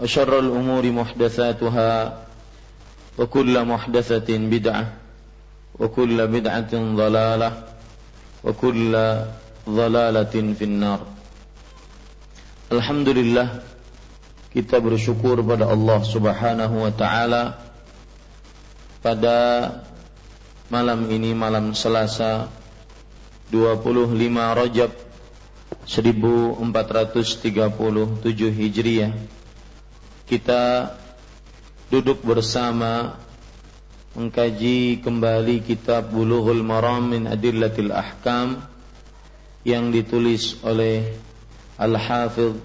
وشر الأمور محدثاتها وكل محدثة بدعة وكل بدعة ضلالة وكل ضلالة في النار Alhamdulillah kita bersyukur pada Allah Subhanahu wa taala pada malam ini malam Selasa 25 Rajab 1437 Hijriah kita duduk bersama mengkaji kembali kitab Bulughul Maram min Adillatil Ahkam yang ditulis oleh Al-Hafidh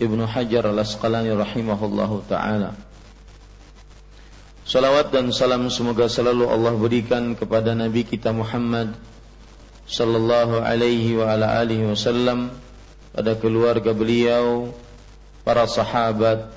Ibnu Hajar Al-Asqalani rahimahullahu taala. Salawat dan salam semoga selalu Allah berikan kepada Nabi kita Muhammad sallallahu alaihi wa ala alihi wasallam pada keluarga beliau, para sahabat,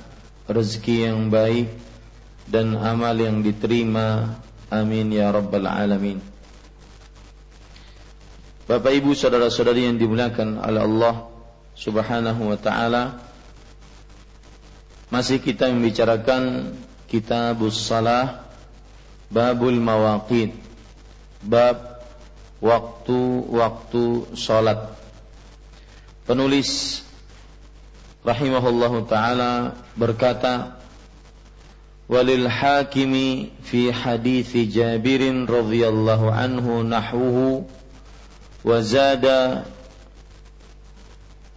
rezeki yang baik dan amal yang diterima. Amin ya rabbal alamin. Bapak Ibu saudara-saudari yang dimuliakan oleh Allah Subhanahu wa taala, masih kita membicarakan Kitabus Salah Babul Mawaqit Bab waktu-waktu salat. Penulis rahimahullahu taala berkata walil hakimi fi hadis Jabir radhiyallahu anhu nahwuhu wa zada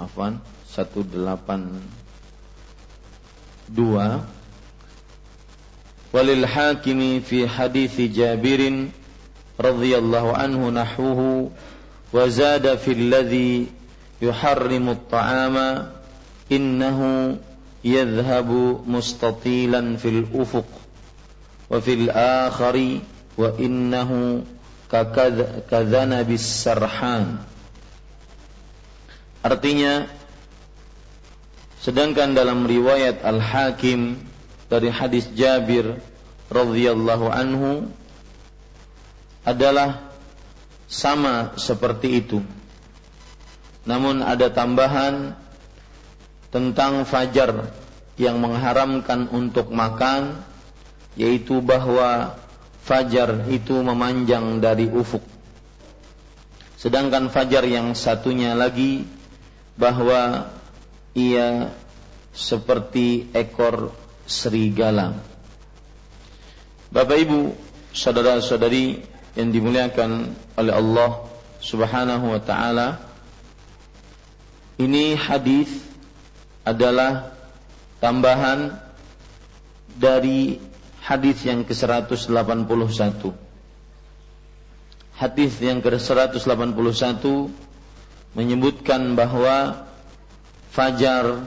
afwan 182 walil hakimi fi hadis Jabir radhiyallahu anhu nahwuhu wa zada fil ladhi yuharrimu at-ta'ama innahu yadhhabu mustatilan fil wa fil akhari wa innahu bis sarhan artinya sedangkan dalam riwayat Al-Hakim dari hadis Jabir radhiyallahu anhu adalah sama seperti itu. Namun ada tambahan tentang fajar yang mengharamkan untuk makan yaitu bahwa fajar itu memanjang dari ufuk Sedangkan fajar yang satunya lagi bahwa ia seperti ekor serigala. Bapak Ibu, saudara-saudari yang dimuliakan oleh Allah Subhanahu wa taala, ini hadis adalah tambahan dari hadis yang ke-181 hadis yang ke-181 menyebutkan bahwa fajar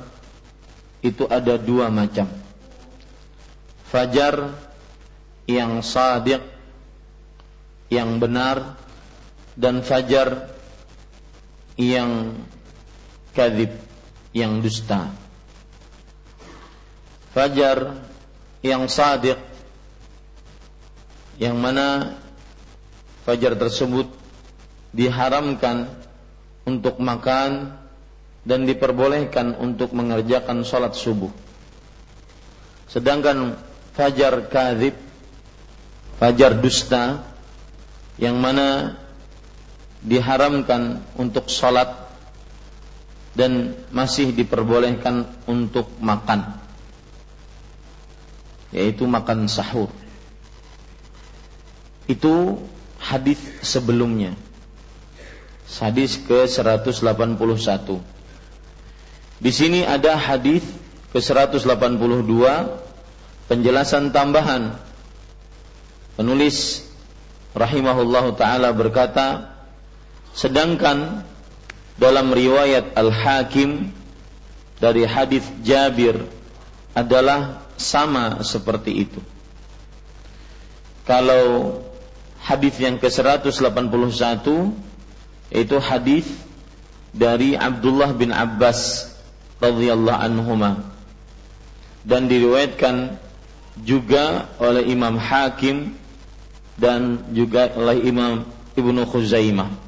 itu ada dua macam. Fajar yang sadiq, yang benar, dan fajar yang kadhib, yang dusta. Fajar yang sadiq, yang mana fajar tersebut diharamkan untuk makan dan diperbolehkan untuk mengerjakan sholat subuh. Sedangkan fajar kadhib, fajar dusta, yang mana diharamkan untuk sholat dan masih diperbolehkan untuk makan, yaitu makan sahur. Itu hadis sebelumnya. Hadis ke-181. Di sini ada hadis ke-182 penjelasan tambahan. Penulis rahimahullahu taala berkata, sedangkan dalam riwayat Al-Hakim dari hadis Jabir adalah sama seperti itu. Kalau hadis yang ke-181 itu hadis dari Abdullah bin Abbas radhiyallahu anhuma dan diriwayatkan juga oleh Imam Hakim dan juga oleh Imam Ibnu Khuzaimah.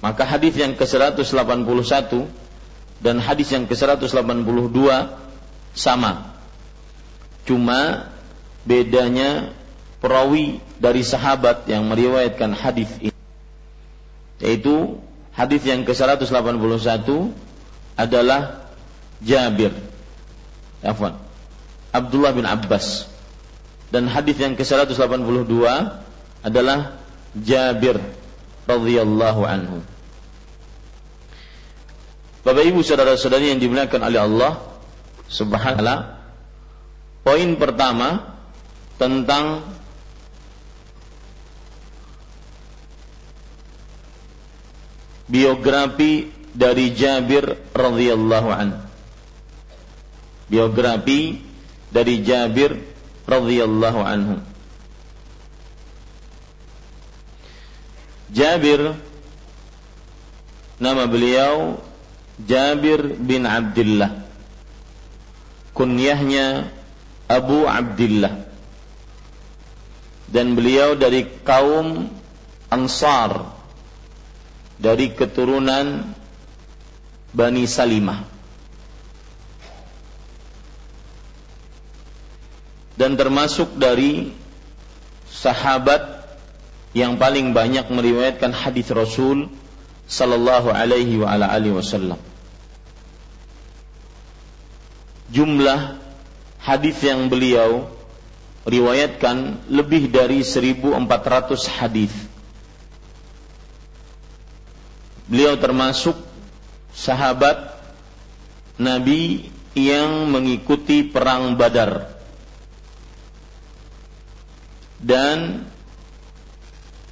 Maka hadis yang ke-181 dan hadis yang ke-182 sama. Cuma bedanya perawi dari sahabat yang meriwayatkan hadis ini. Yaitu hadis yang ke-181 adalah Jabir. Afwan. Abdullah bin Abbas. Dan hadis yang ke-182 adalah Jabir radhiyallahu anhu Bapak Ibu saudara-saudari yang dimuliakan oleh Allah Subhanahu Poin pertama tentang biografi dari Jabir radhiyallahu an. Biografi dari Jabir radhiyallahu anhu. Jabir nama beliau Jabir bin Abdullah. Kunyahnya Abu Abdullah. Dan beliau dari kaum Ansar dari keturunan Bani Salimah. Dan termasuk dari sahabat yang paling banyak meriwayatkan hadis Rasul sallallahu alaihi wa ala alihi wasallam. Jumlah hadis yang beliau riwayatkan lebih dari 1400 hadis Beliau termasuk sahabat Nabi yang mengikuti perang Badar. Dan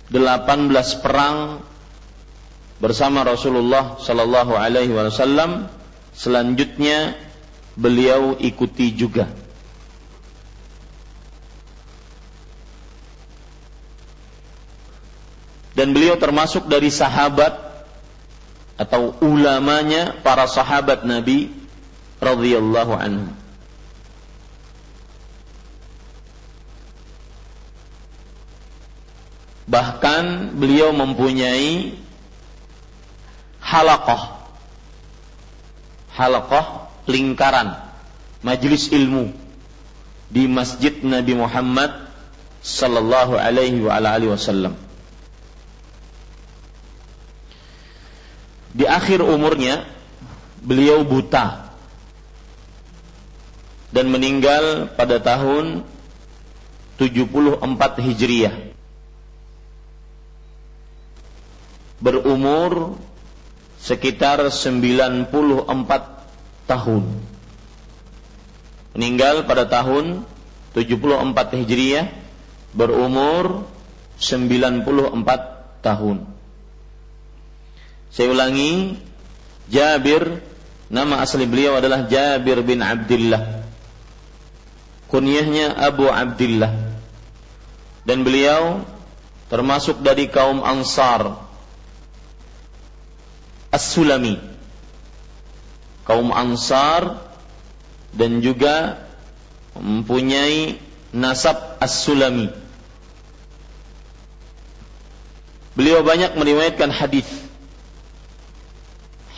18 perang bersama Rasulullah sallallahu alaihi wasallam selanjutnya beliau ikuti juga. Dan beliau termasuk dari sahabat atau ulamanya para sahabat Nabi radhiyallahu anhu. Bahkan beliau mempunyai halakoh. Halakoh lingkaran. Majelis ilmu. Di masjid Nabi Muhammad sallallahu alaihi wa alihi wasallam. Di akhir umurnya beliau buta dan meninggal pada tahun 74 Hijriah. Berumur sekitar 94 tahun. Meninggal pada tahun 74 Hijriah berumur 94 tahun. Saya ulangi, Jabir nama asli beliau adalah Jabir bin Abdullah. Kunyahnya Abu Abdullah. Dan beliau termasuk dari kaum Ansar As-Sulami. Kaum Ansar dan juga mempunyai nasab As-Sulami. Beliau banyak meriwayatkan hadis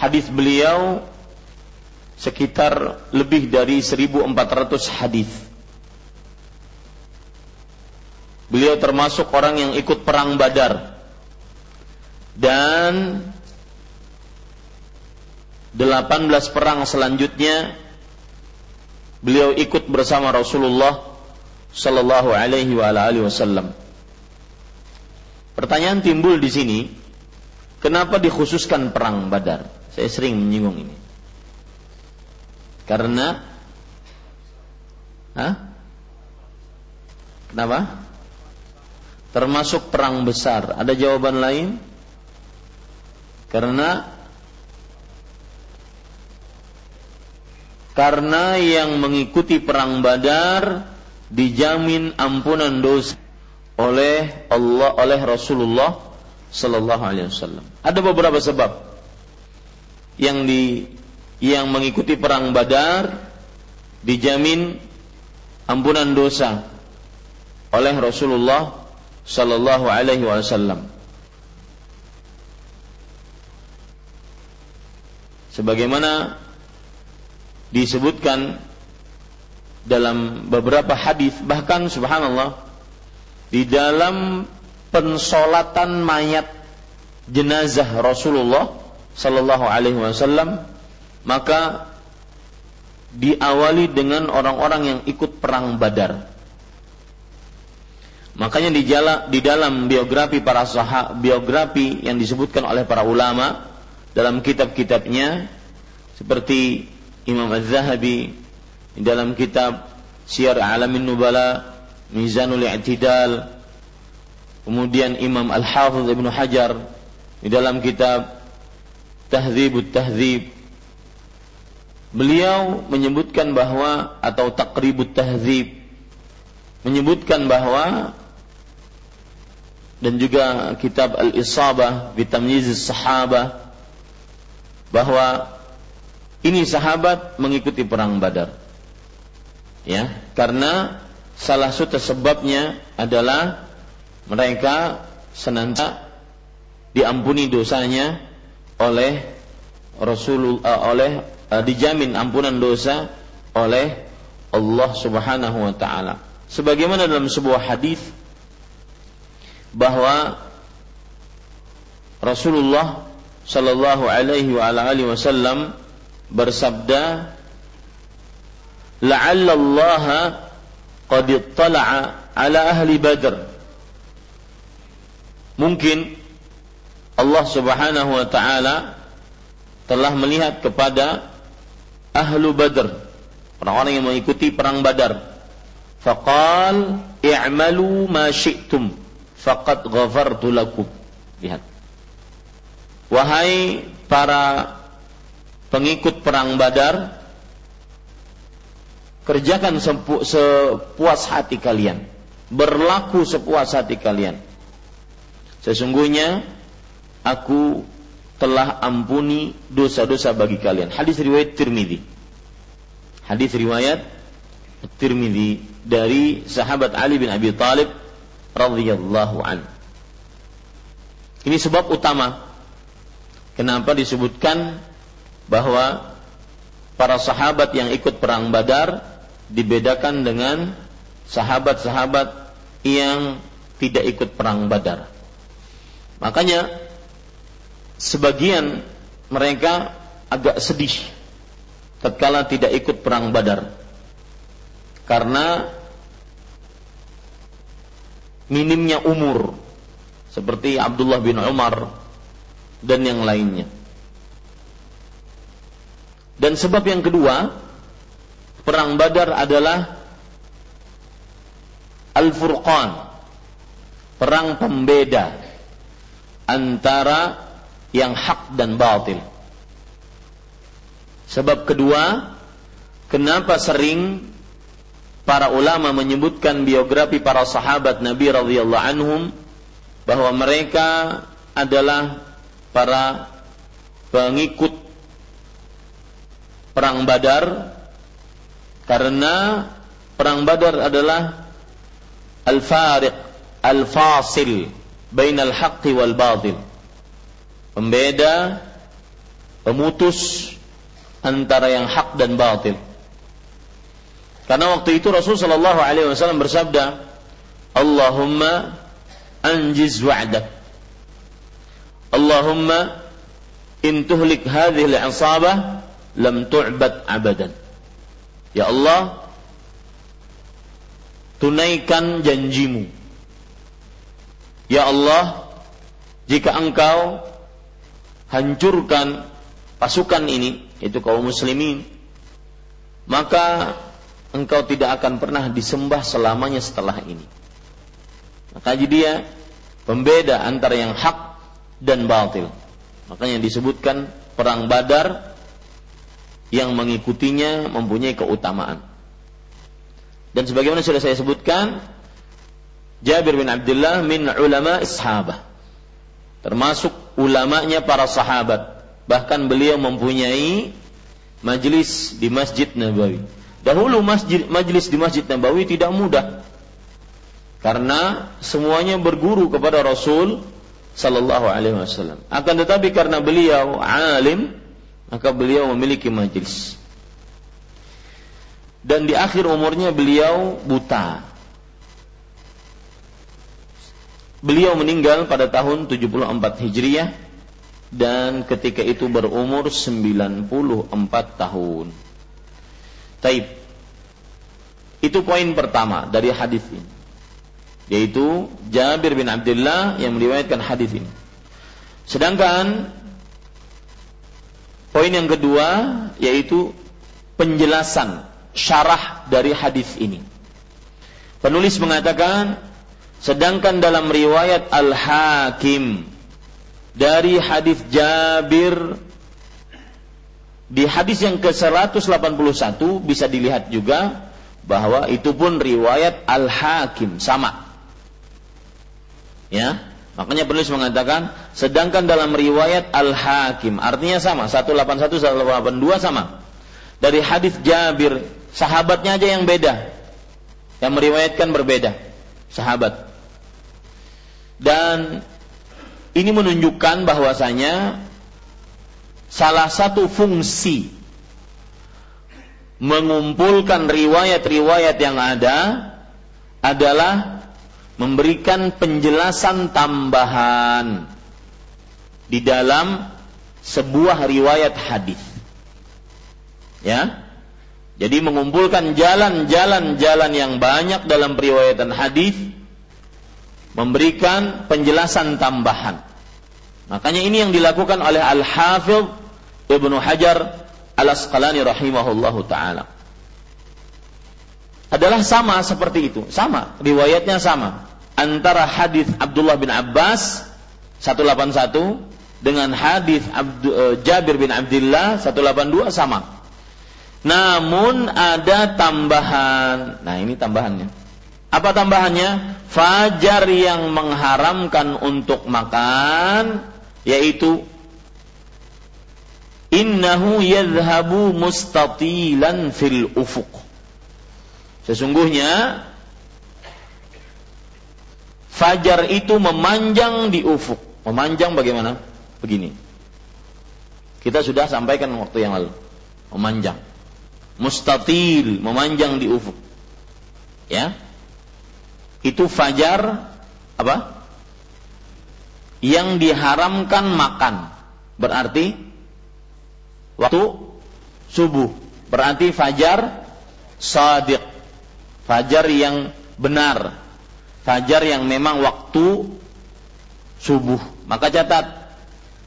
hadis beliau sekitar lebih dari 1400 hadis. Beliau termasuk orang yang ikut perang Badar. Dan 18 perang selanjutnya beliau ikut bersama Rasulullah sallallahu alaihi wa alihi wasallam. Pertanyaan timbul di sini, kenapa dikhususkan perang Badar? Saya sering menyinggung ini. Karena Hah? Kenapa? Termasuk perang besar. Ada jawaban lain? Karena karena yang mengikuti perang Badar dijamin ampunan dosa oleh Allah oleh Rasulullah sallallahu alaihi wasallam. Ada beberapa sebab yang di yang mengikuti perang Badar dijamin ampunan dosa oleh Rasulullah sallallahu alaihi wasallam. Sebagaimana disebutkan dalam beberapa hadis bahkan subhanallah di dalam pensolatan mayat jenazah Rasulullah Sallallahu Alaihi Wasallam maka diawali dengan orang-orang yang ikut perang Badar. Makanya di, di dalam biografi para sahabat, biografi yang disebutkan oleh para ulama dalam kitab-kitabnya seperti Imam Az-Zahabi dalam kitab Syiar Alamin Nubala, Mizanul I'tidal, kemudian Imam Al-Hafidh Ibnu Hajar di dalam kitab Tahdzibut Tahdzib beliau menyebutkan bahwa atau Taqribut Tahdzib menyebutkan bahwa dan juga kitab Al-Isabah Tamyiz Sahabah bahwa ini sahabat mengikuti perang Badar. Ya, karena salah satu sebabnya adalah mereka senantiasa diampuni dosanya oleh Rasulullah uh, oleh uh, dijamin ampunan dosa oleh Allah Subhanahu wa taala. Sebagaimana dalam sebuah hadis bahwa Rasulullah sallallahu alaihi wa alihi wasallam bersabda la'alla Allah qad ittala'a ala ahli badr mungkin Allah Subhanahu wa taala telah melihat kepada ahlu Badr, orang-orang yang mengikuti perang Badar. Faqal i'malu ma syi'tum faqad ghafartu lakum. Lihat. Wahai para pengikut perang Badar, kerjakan sepuas hati kalian. Berlaku sepuas hati kalian. Sesungguhnya aku telah ampuni dosa-dosa bagi kalian. Hadis riwayat Tirmidzi. Hadis riwayat Tirmidzi dari sahabat Ali bin Abi Thalib radhiyallahu an. Ini sebab utama kenapa disebutkan bahwa para sahabat yang ikut perang Badar dibedakan dengan sahabat-sahabat yang tidak ikut perang Badar. Makanya sebagian mereka agak sedih tatkala tidak ikut perang Badar. Karena minimnya umur seperti Abdullah bin Umar dan yang lainnya. Dan sebab yang kedua, perang Badar adalah Al-Furqan, perang pembeda antara yang hak dan batil. Sebab kedua, kenapa sering para ulama menyebutkan biografi para sahabat Nabi radhiyallahu anhum bahwa mereka adalah para pengikut perang Badar karena perang Badar adalah al-fariq al-fasil bainal haqqi wal batil. Pembeda pemutus antara yang hak dan batil. Karena waktu itu Rasul Shallallahu Alaihi Wasallam bersabda Allahumma anjiz wa'dak. Allahumma in tuhlik hadhihi al-'isabah lam tu'bad abadan. Ya Allah tunaikan janjimu. Ya Allah jika engkau hancurkan pasukan ini itu kaum muslimin maka engkau tidak akan pernah disembah selamanya setelah ini. Maka dia pembeda antara yang hak dan batil. Makanya disebutkan perang badar yang mengikutinya mempunyai keutamaan. Dan sebagaimana sudah saya sebutkan, Jabir bin Abdullah min ulama sahabah. Termasuk ulamanya para sahabat. Bahkan beliau mempunyai majlis di Masjid Nabawi. Dahulu masjid, majlis di Masjid Nabawi tidak mudah. Karena semuanya berguru kepada Rasul sallallahu alaihi wasallam. Akan tetapi karena beliau alim, maka beliau memiliki majlis. Dan di akhir umurnya beliau buta. Beliau meninggal pada tahun 74 Hijriah dan ketika itu berumur 94 tahun. Taib. Itu poin pertama dari hadis ini. Yaitu Jabir bin Abdullah yang meriwayatkan hadis ini. Sedangkan Poin yang kedua yaitu penjelasan syarah dari hadis ini. Penulis mengatakan sedangkan dalam riwayat Al-Hakim dari hadis Jabir di hadis yang ke-181 bisa dilihat juga bahwa itu pun riwayat Al-Hakim sama. Ya, Makanya penulis mengatakan sedangkan dalam riwayat Al-Hakim artinya sama 181 182 sama. Dari hadis Jabir sahabatnya aja yang beda. Yang meriwayatkan berbeda sahabat. Dan ini menunjukkan bahwasanya salah satu fungsi mengumpulkan riwayat-riwayat yang ada adalah memberikan penjelasan tambahan di dalam sebuah riwayat hadis. Ya. Jadi mengumpulkan jalan-jalan-jalan yang banyak dalam periwayatan hadis memberikan penjelasan tambahan. Makanya ini yang dilakukan oleh Al-Hafidh Ibnu Hajar Al-Asqalani rahimahullahu taala. Adalah sama seperti itu, sama, riwayatnya sama antara hadis Abdullah bin Abbas 181 dengan hadis uh, Jabir bin Abdullah 182 sama. Namun ada tambahan. Nah, ini tambahannya. Apa tambahannya? Fajar yang mengharamkan untuk makan yaitu innahu yadhhabu mustatilan fil ufuq. Sesungguhnya fajar itu memanjang di ufuk. Memanjang bagaimana? Begini. Kita sudah sampaikan waktu yang lalu. Memanjang. Mustatil, memanjang di ufuk. Ya. Itu fajar apa? Yang diharamkan makan. Berarti waktu subuh. Berarti fajar sadiq. Fajar yang benar. Fajar yang memang waktu subuh. Maka catat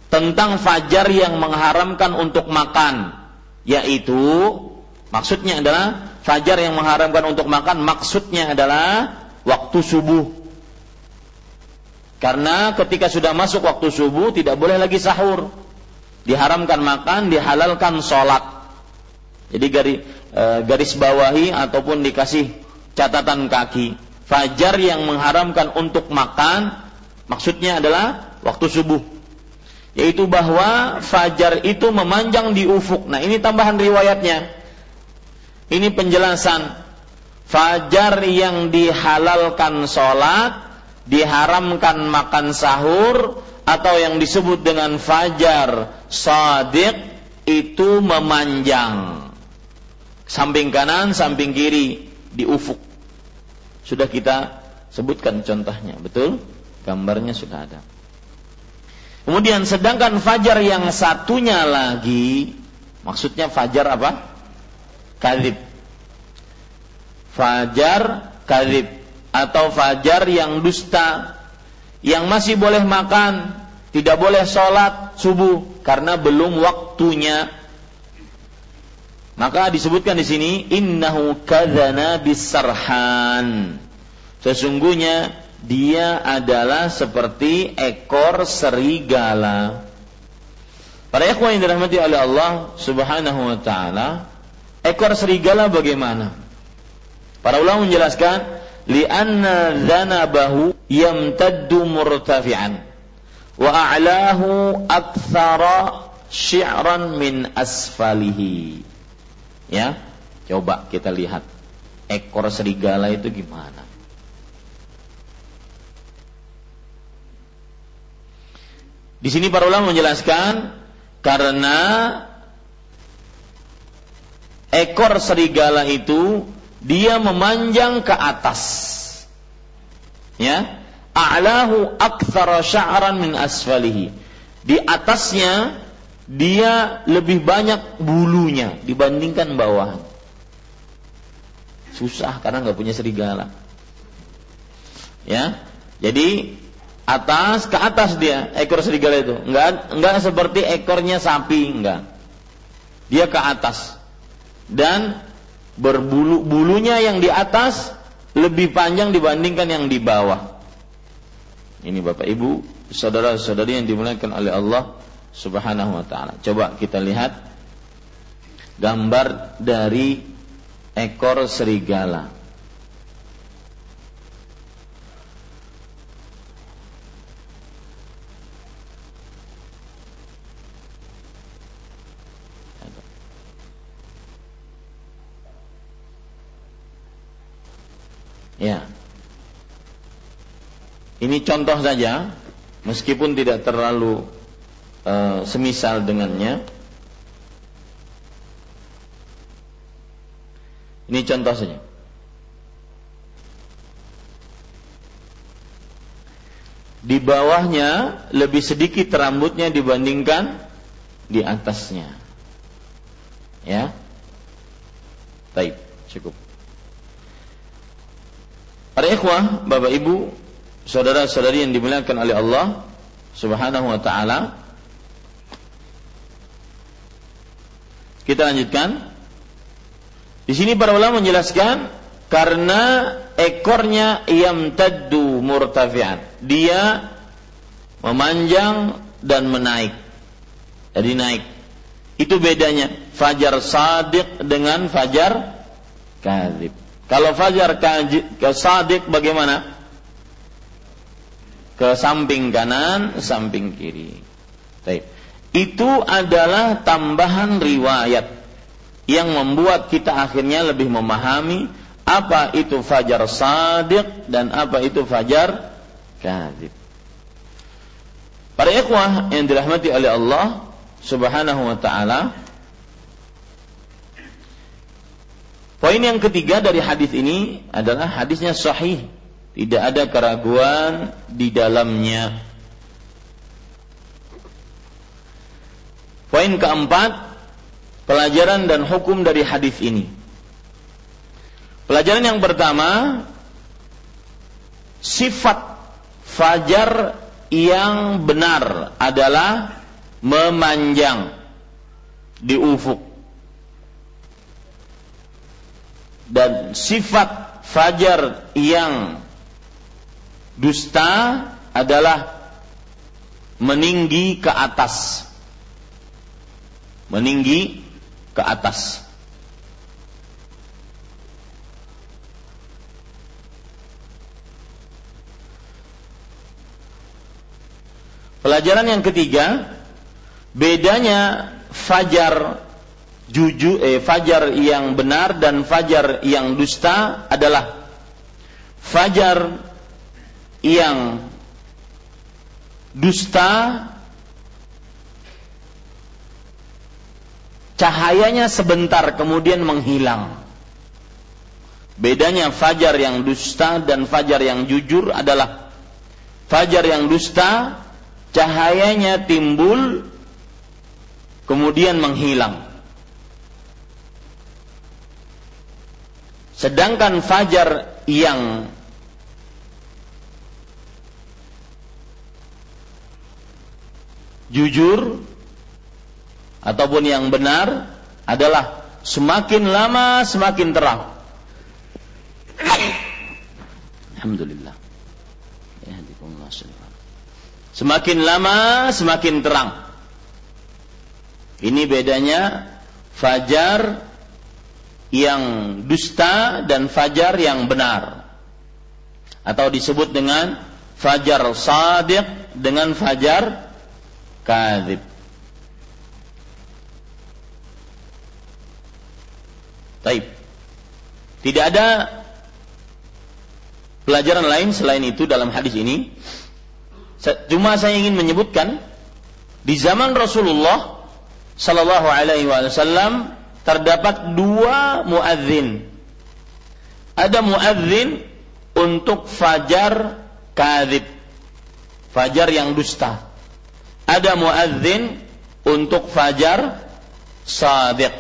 tentang fajar yang mengharamkan untuk makan yaitu maksudnya adalah fajar yang mengharamkan untuk makan maksudnya adalah waktu subuh. Karena ketika sudah masuk waktu subuh tidak boleh lagi sahur. Diharamkan makan, dihalalkan sholat. Jadi garis, e, garis bawahi ataupun dikasih catatan kaki. Fajar yang mengharamkan untuk makan maksudnya adalah waktu subuh. Yaitu bahwa fajar itu memanjang di ufuk. Nah ini tambahan riwayatnya. Ini penjelasan fajar yang dihalalkan sholat, diharamkan makan sahur, atau yang disebut dengan fajar sadiq itu memanjang. Samping kanan, samping kiri, di ufuk. Sudah kita sebutkan contohnya, betul? Gambarnya sudah ada. Kemudian sedangkan fajar yang satunya lagi, maksudnya fajar apa? Kadib fajar kadib atau fajar yang dusta yang masih boleh makan tidak boleh sholat subuh karena belum waktunya maka disebutkan di sini innahu kadzana bisarhan sesungguhnya dia adalah seperti ekor serigala Para ikhwan yang dirahmati oleh Allah Subhanahu wa taala, ekor serigala bagaimana? Para ulama menjelaskan li'anna dzanabahu yamtaddu murtafi'an wa a'lahu aktsara syi'ran min asfalihi. Ya, coba kita lihat ekor serigala itu gimana. Di sini para ulama menjelaskan karena ekor serigala itu dia memanjang ke atas. Ya, a'lahu aktsara sya'ran min asfalihi. Di atasnya dia lebih banyak bulunya dibandingkan bawah. Susah karena nggak punya serigala. Ya, jadi atas ke atas dia ekor serigala itu nggak nggak seperti ekornya sapi enggak dia ke atas dan berbulu bulunya yang di atas lebih panjang dibandingkan yang di bawah. Ini Bapak Ibu, saudara-saudari yang dimuliakan oleh Allah Subhanahu wa taala. Coba kita lihat gambar dari ekor serigala. Ya. Ini contoh saja, meskipun tidak terlalu uh, semisal dengannya. Ini contoh saja. Di bawahnya lebih sedikit rambutnya dibandingkan di atasnya. Ya. Baik, cukup. Para ikhwah, Bapak Ibu, saudara-saudari yang dimuliakan oleh Allah Subhanahu wa taala. Kita lanjutkan. Di sini para ulama menjelaskan karena ekornya yamtaddu murtafi'an. Dia memanjang dan menaik. Jadi naik. Itu bedanya fajar sadiq dengan fajar kadzib. Kalau fajar ke sadik bagaimana? Ke samping kanan, samping kiri. Baik. Itu adalah tambahan riwayat yang membuat kita akhirnya lebih memahami apa itu fajar sadik dan apa itu fajar kadib. Para ikhwah yang dirahmati oleh Allah Subhanahu wa taala, Poin yang ketiga dari hadis ini adalah hadisnya sahih, tidak ada keraguan di dalamnya. Poin keempat, pelajaran dan hukum dari hadis ini. Pelajaran yang pertama, sifat fajar yang benar adalah memanjang di ufuk. Dan sifat fajar yang dusta adalah meninggi ke atas. Meninggi ke atas. Pelajaran yang ketiga, bedanya fajar jujur eh fajar yang benar dan fajar yang dusta adalah fajar yang dusta cahayanya sebentar kemudian menghilang. Bedanya fajar yang dusta dan fajar yang jujur adalah fajar yang dusta cahayanya timbul kemudian menghilang. Sedangkan fajar yang jujur ataupun yang benar adalah semakin lama semakin terang. Alhamdulillah. Ya, Semakin lama semakin terang. Ini bedanya fajar yang dusta dan fajar yang benar. Atau disebut dengan fajar sadiq dengan fajar kadzib. Taib. Tidak ada pelajaran lain selain itu dalam hadis ini Cuma saya ingin menyebutkan di zaman Rasulullah Sallallahu Alaihi Wasallam terdapat dua muadzin. Ada muadzin untuk fajar kadhib, fajar yang dusta. Ada muadzin untuk fajar sadiq.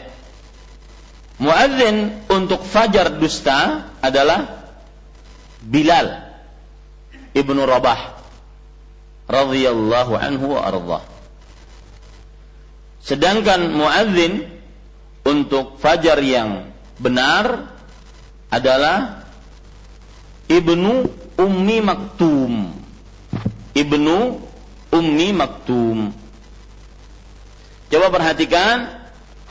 Muadzin untuk fajar dusta adalah Bilal ibnu Rabah radhiyallahu anhu wa. Sedangkan muadzin untuk fajar yang benar adalah Ibnu Ummi Maktum. Ibnu Ummi Maktum. Coba perhatikan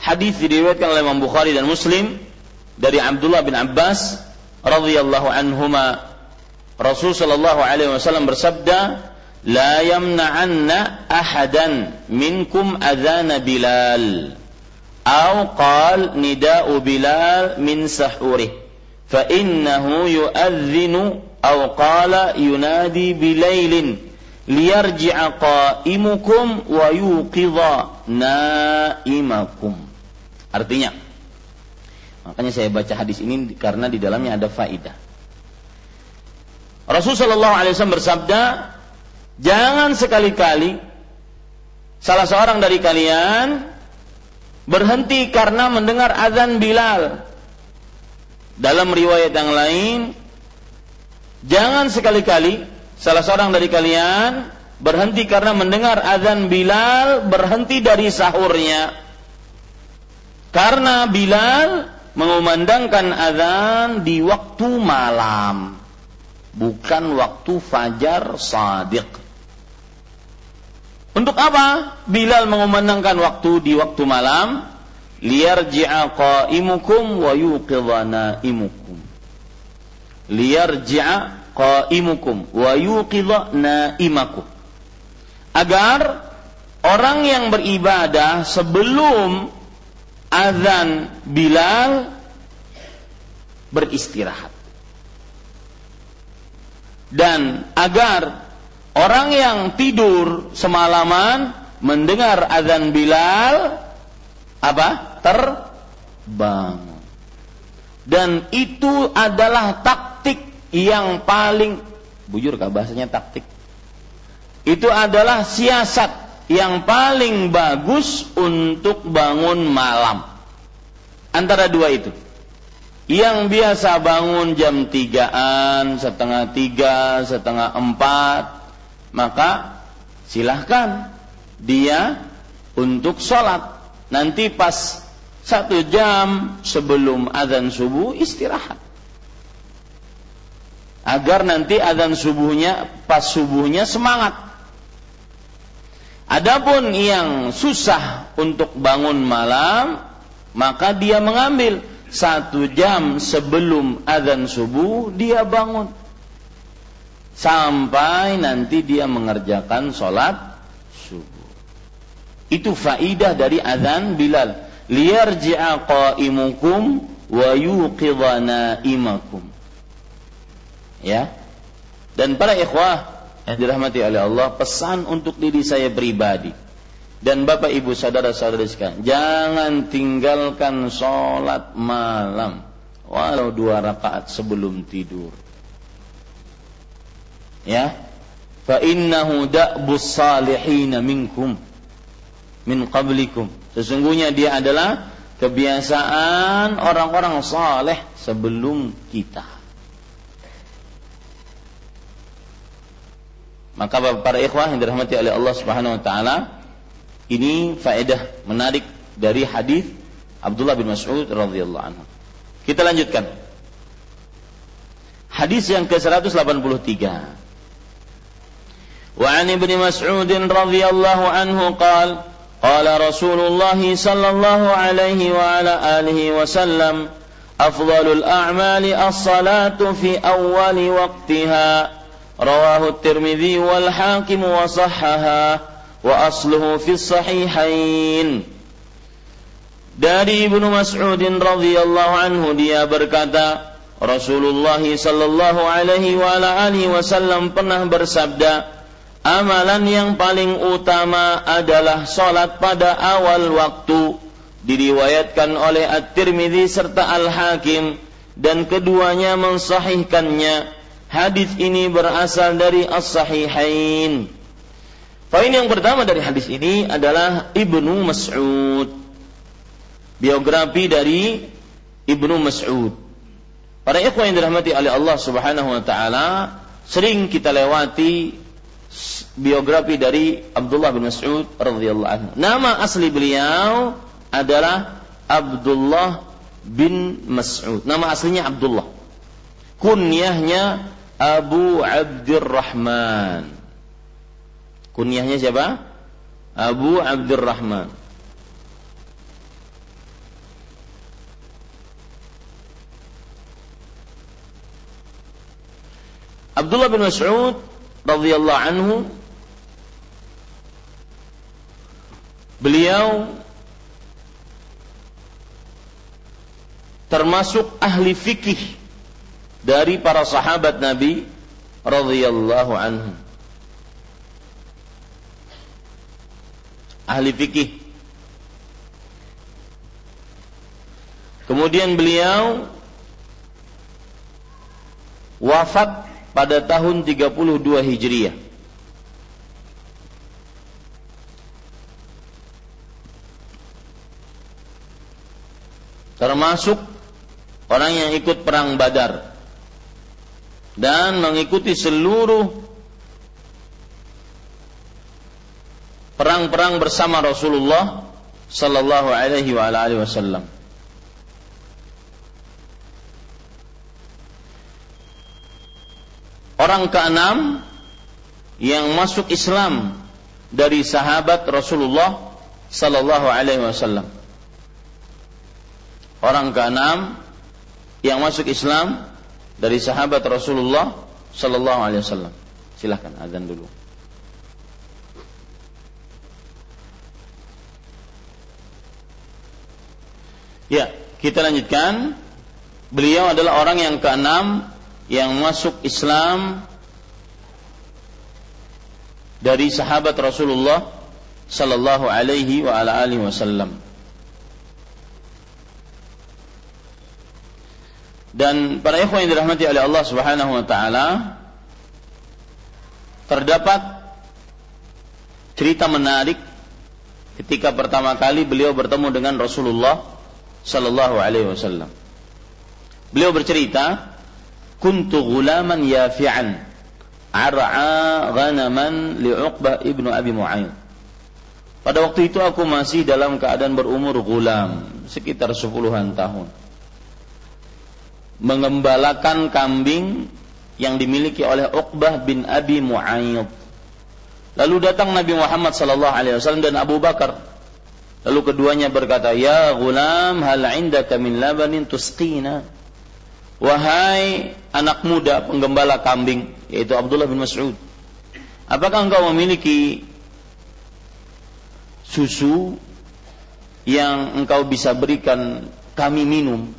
Hadis diriwayatkan oleh Imam Bukhari dan Muslim dari Abdullah bin Abbas radhiyallahu anhuma. Rasul sallallahu alaihi wasallam bersabda la yamna'anna ahadan minkum adzana Bilal atau qal nida'u Bilal min sahuri fa innahu yu'adhdhinu atau qala yunadi bilailin liyarji'a qa'imukum wa yuqidha na'imakum artinya makanya saya baca hadis ini karena di dalamnya ada faidah Rasul Shallallahu Alaihi Wasallam bersabda Jangan sekali-kali salah seorang dari kalian berhenti karena mendengar azan Bilal. Dalam riwayat yang lain, jangan sekali-kali salah seorang dari kalian berhenti karena mendengar azan Bilal, berhenti dari sahurnya. Karena Bilal mengumandangkan azan di waktu malam, bukan waktu fajar sadiq. Untuk apa? Bilal mengumandangkan waktu di waktu malam, liyarji'a qa'imukum wa yuqidha na'imukum. Liyarji'a qa'imukum wa yuqidha na'imakum. Agar orang yang beribadah sebelum azan Bilal beristirahat. Dan agar Orang yang tidur semalaman mendengar azan Bilal apa? Terbang. Dan itu adalah taktik yang paling bujur kah bahasanya taktik? Itu adalah siasat yang paling bagus untuk bangun malam. Antara dua itu. Yang biasa bangun jam tigaan, setengah tiga, setengah empat, maka silahkan dia untuk sholat. Nanti pas satu jam sebelum azan subuh istirahat. Agar nanti azan subuhnya pas subuhnya semangat. Adapun yang susah untuk bangun malam, maka dia mengambil satu jam sebelum azan subuh dia bangun sampai nanti dia mengerjakan sholat subuh. Itu faidah dari azan Bilal liyarji'a qa'imukum wa yuqidha na'imakum. Ya. Dan para ikhwah yang dirahmati oleh Allah, pesan untuk diri saya pribadi dan Bapak Ibu saudara-saudara sekalian, jangan tinggalkan sholat malam walau dua rakaat sebelum tidur. Ya, fa innahu da'bus salihin minkum min qablikum Sesungguhnya dia adalah kebiasaan orang-orang saleh sebelum kita. Maka para ikhwah yang dirahmati oleh Allah Subhanahu wa taala, ini faedah menarik dari hadis Abdullah bin Mas'ud radhiyallahu anhu. Kita lanjutkan. Hadis yang ke-183. Wa an Ibnu Mas'ud radhiyallahu anhu qala قال رسول الله صلى الله عليه وعلى آله وسلم أفضل الأعمال الصلاة في أول وقتها رواه الترمذي والحاكم وصحها وأصله في الصحيحين dari Ibnu Mas'udin radhiyallahu anhu dia berkata Rasulullah sallallahu alaihi wa ala alihi wasallam pernah bersabda Amalan yang paling utama adalah salat pada awal waktu diriwayatkan oleh At-Tirmidzi serta Al-Hakim dan keduanya mensahihkannya. Hadis ini berasal dari As-Sahihain. Poin yang pertama dari hadis ini adalah Ibnu Mas'ud. Biografi dari Ibnu Mas'ud. Para ikhwan yang dirahmati oleh Allah Subhanahu wa taala, sering kita lewati biografi dari Abdullah bin Mas'ud radhiyallahu anhu. Nama asli beliau adalah Abdullah bin Mas'ud. Nama aslinya Abdullah. Kunyahnya Abu Abdurrahman. Kunyahnya siapa? Abu Abdurrahman. Abdullah bin Mas'ud radhiyallahu anhu beliau termasuk ahli fikih dari para sahabat Nabi radhiyallahu anhu. Ahli fikih. Kemudian beliau wafat pada tahun 32 Hijriah. Termasuk orang yang ikut perang Badar dan mengikuti seluruh perang-perang bersama Rasulullah sallallahu alaihi wasallam. orang keenam yang masuk Islam dari sahabat Rasulullah sallallahu alaihi wasallam. Orang keenam yang masuk Islam dari sahabat Rasulullah sallallahu alaihi wasallam. Silahkan azan dulu. Ya, kita lanjutkan. Beliau adalah orang yang keenam yang masuk Islam dari sahabat Rasulullah sallallahu alaihi wasallam. Dan para ikhwan yang dirahmati oleh Allah Subhanahu wa taala terdapat cerita menarik ketika pertama kali beliau bertemu dengan Rasulullah sallallahu alaihi wasallam. Beliau bercerita, "Kuntu ghulaman yafi'an ar'a ghanaman li Uqbah ibnu Abi Mu'ayyid." Pada waktu itu aku masih dalam keadaan berumur gulam, sekitar sepuluhan tahun. Mengembalakan kambing yang dimiliki oleh Uqbah bin Abi Mu'ayyid. Lalu datang Nabi Muhammad sallallahu alaihi wasallam dan Abu Bakar. Lalu keduanya berkata, "Ya gulam, hal indaka min labanin tusqina?" Wahai anak muda penggembala kambing, yaitu Abdullah bin Mas'ud. Apakah engkau memiliki susu yang engkau bisa berikan kami minum.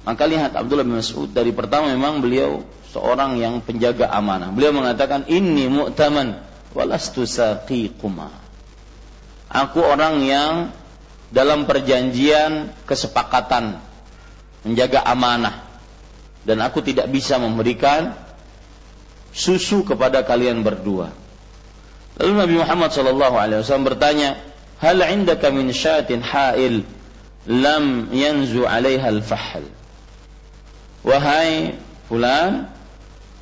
Maka lihat Abdullah bin Mas'ud dari pertama memang beliau seorang yang penjaga amanah. Beliau mengatakan ini mu'taman walastu saqiquma. Aku orang yang dalam perjanjian kesepakatan menjaga amanah dan aku tidak bisa memberikan susu kepada kalian berdua. Lalu Nabi Muhammad sallallahu alaihi wasallam bertanya, "Hal 'indaka min syatin ha'il lam yanzu 'alaiha al-fahl?" Wahai fulan,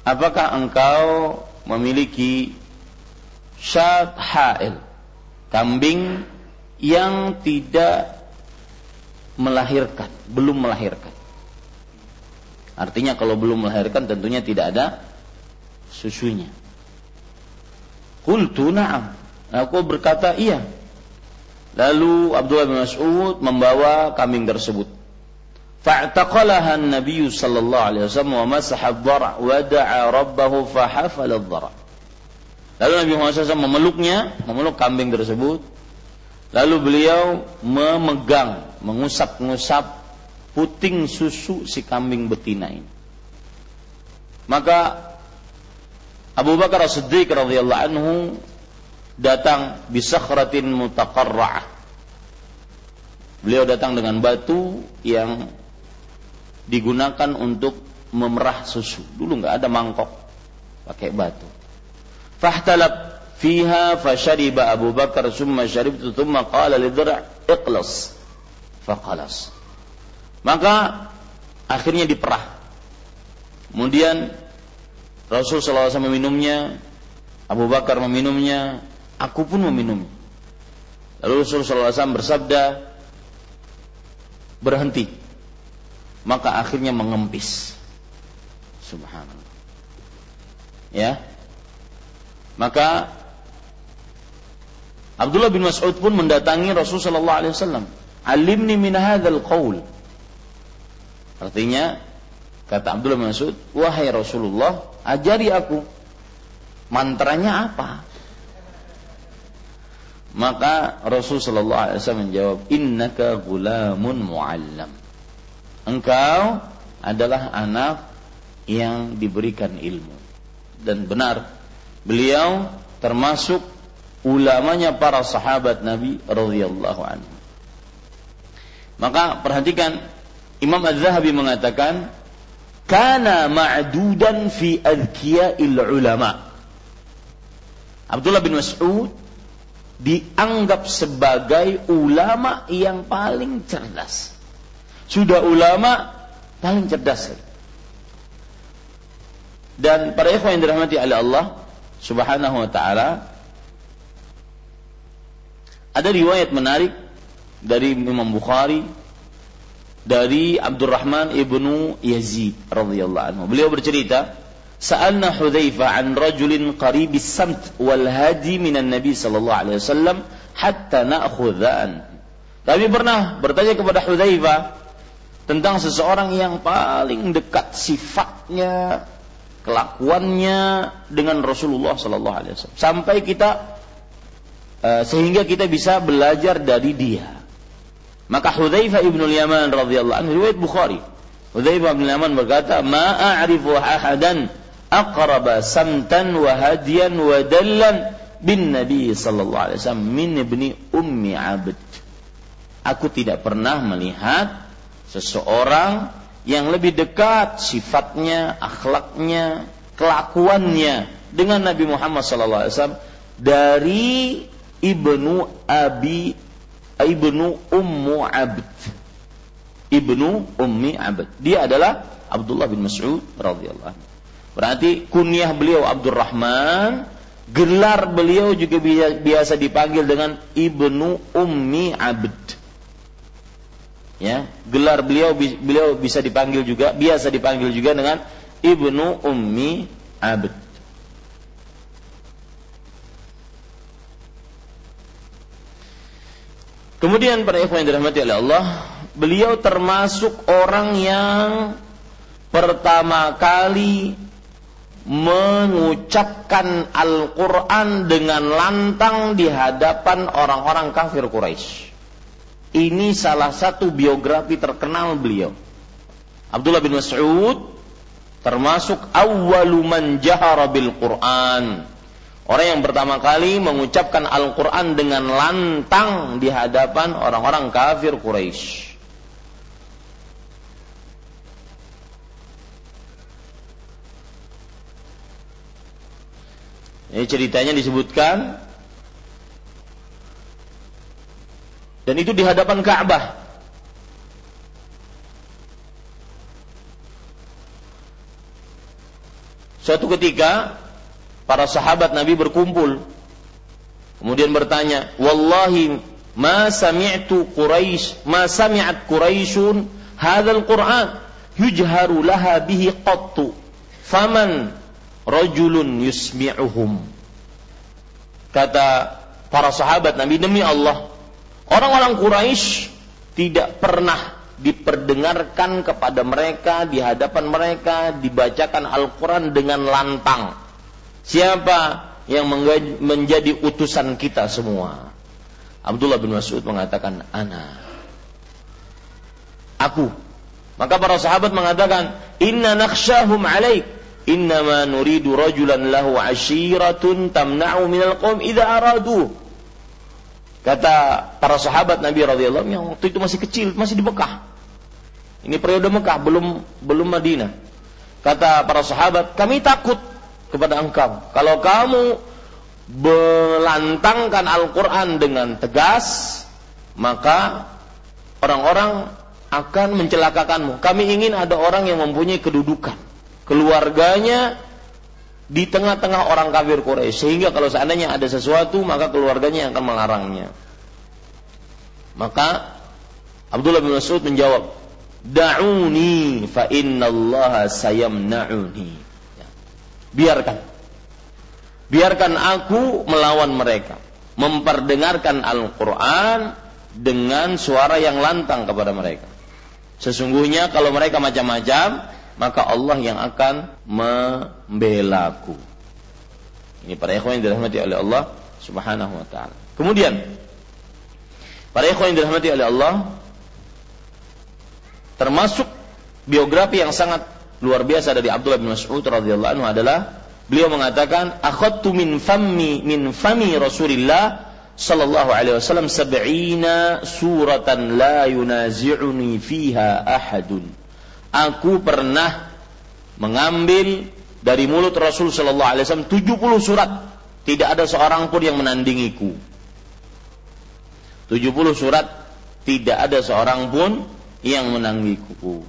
apakah engkau memiliki syat ha'il, kambing yang tidak melahirkan, belum melahirkan. Artinya kalau belum melahirkan tentunya tidak ada susunya. Qultu na'am. Aku berkata iya. Lalu Abdullah bin Mas'ud membawa kambing tersebut. Sallallahu alaihi wasallam wa masaha ad-dhar' wa da'a rabbahu fa hafala ad-dhar'. Lalu Nabi Muhammad SAW memeluknya, memeluk kambing tersebut. Lalu beliau memegang, mengusap-ngusap puting susu si kambing betina ini. Maka Abu Bakar As-Siddiq radhiyallahu anhu datang bisakhratin mutaqarra'ah. Beliau datang dengan batu yang digunakan untuk memerah susu. Dulu nggak ada mangkok, pakai batu. Fahtalab fiha fashariba Abu Bakar summa sharibtu thumma qala lidra' iqlas. Faqalas. Maka akhirnya diperah. Kemudian Rasul SAW meminumnya, Abu Bakar meminumnya, aku pun meminum. Lalu Rasul SAW bersabda, berhenti. Maka akhirnya mengempis. Subhanallah. Ya. Maka Abdullah bin Mas'ud pun mendatangi Rasul sallallahu alaihi wasallam. Alimni min hadzal qaul. Artinya kata Abdullah bin Mas'ud, "Wahai Rasulullah, ajari aku mantranya apa maka Rasul sallallahu alaihi wasallam menjawab innaka gulamun muallam engkau adalah anak yang diberikan ilmu dan benar beliau termasuk ulamanya para sahabat Nabi radhiyallahu anhu maka perhatikan Imam Az-Zahabi mengatakan kana ma'dudan fi adkiya'il ulama. Abdullah bin Mas'ud dianggap sebagai ulama yang paling cerdas. Sudah ulama paling cerdas. Dan para ikhwan yang dirahmati oleh Allah Subhanahu wa taala ada riwayat menarik dari Imam Bukhari dari Abdurrahman ibnu Yazid radhiyallahu anhu. Beliau bercerita, "Sa'alna Hudzaifah an rajulin qaribis samt wal hadi minan Nabi sallallahu alaihi wasallam hatta na'khudhan." Kami pernah bertanya kepada Hudzaifah tentang seseorang yang paling dekat sifatnya, kelakuannya dengan Rasulullah sallallahu alaihi wasallam sampai kita uh, sehingga kita bisa belajar dari dia. Maka Hudzaifah ibn Yaman radhiyallahu anhu riwayat Bukhari. Hudzaifah bin Yaman berkata, "Ma a'rifu ahadan aqraba samtan wa hadiyan wa dallan bin Nabi sallallahu alaihi wasallam min ibni ummi abd." Aku tidak pernah melihat seseorang yang lebih dekat sifatnya, akhlaknya, kelakuannya dengan Nabi Muhammad wasallam dari ibnu Abi ibnu Ummu Abd. Ibnu Ummi Abd. Dia adalah Abdullah bin Mas'ud radhiyallahu. Berarti kunyah beliau Abdurrahman, gelar beliau juga biasa dipanggil dengan Ibnu Ummi Abd. Ya, gelar beliau beliau bisa dipanggil juga biasa dipanggil juga dengan Ibnu Ummi Abd. Kemudian para ikhwan yang dirahmati oleh Allah, beliau termasuk orang yang pertama kali mengucapkan Al-Quran dengan lantang di hadapan orang-orang kafir Quraisy. Ini salah satu biografi terkenal beliau. Abdullah bin Mas'ud termasuk awwalu man jahara bil Quran. Orang yang pertama kali mengucapkan Al-Quran dengan lantang di hadapan orang-orang kafir Quraisy. Ini ceritanya disebutkan dan itu di hadapan Ka'bah. Suatu ketika para sahabat Nabi berkumpul kemudian bertanya, "Wallahi ma sami'tu Quraisy, ma sami'at Quraisyun hadzal Qur'an yujharu laha bihi qattu." Faman rajulun yusmi'uhum. Kata para sahabat Nabi demi Allah, orang-orang Quraisy tidak pernah diperdengarkan kepada mereka di hadapan mereka dibacakan Al-Qur'an dengan lantang. Siapa yang menjadi utusan kita semua? Abdullah bin Mas'ud mengatakan, "Ana." Aku. Maka para sahabat mengatakan, "Inna nakhshahum alaik." innama nuridu rajulan lahu ashiratun tamna'u minal qawm idza aradu kata para sahabat Nabi radhiyallahu yang waktu itu masih kecil masih di Mekah. Ini periode Mekah belum belum Madinah. Kata para sahabat kami takut kepada engkau. Kalau kamu belantangkan Al-Quran dengan tegas maka orang-orang akan mencelakakanmu. Kami ingin ada orang yang mempunyai kedudukan. Keluarganya di tengah-tengah orang kafir Quraisy sehingga kalau seandainya ada sesuatu maka keluarganya akan melarangnya. Maka Abdullah bin Mas'ud menjawab, "Da'uni fa innallaha sayamna'uni." Ya. Biarkan. Biarkan aku melawan mereka, memperdengarkan Al-Qur'an dengan suara yang lantang kepada mereka. Sesungguhnya kalau mereka macam-macam, maka Allah yang akan membelaku. Ini para ikhwan yang dirahmati oleh Allah Subhanahu wa taala. Kemudian para ikhwan yang dirahmati oleh Allah termasuk biografi yang sangat luar biasa dari Abdullah bin Mas'ud radhiyallahu anhu adalah beliau mengatakan akhadtu min fammi min fami Rasulillah sallallahu alaihi wasallam sab'ina suratan la yunazi'uni fiha ahadun aku pernah mengambil dari mulut Rasul Shallallahu Alaihi Wasallam 70 surat. Tidak ada seorang pun yang menandingiku. 70 surat tidak ada seorang pun yang menandingiku.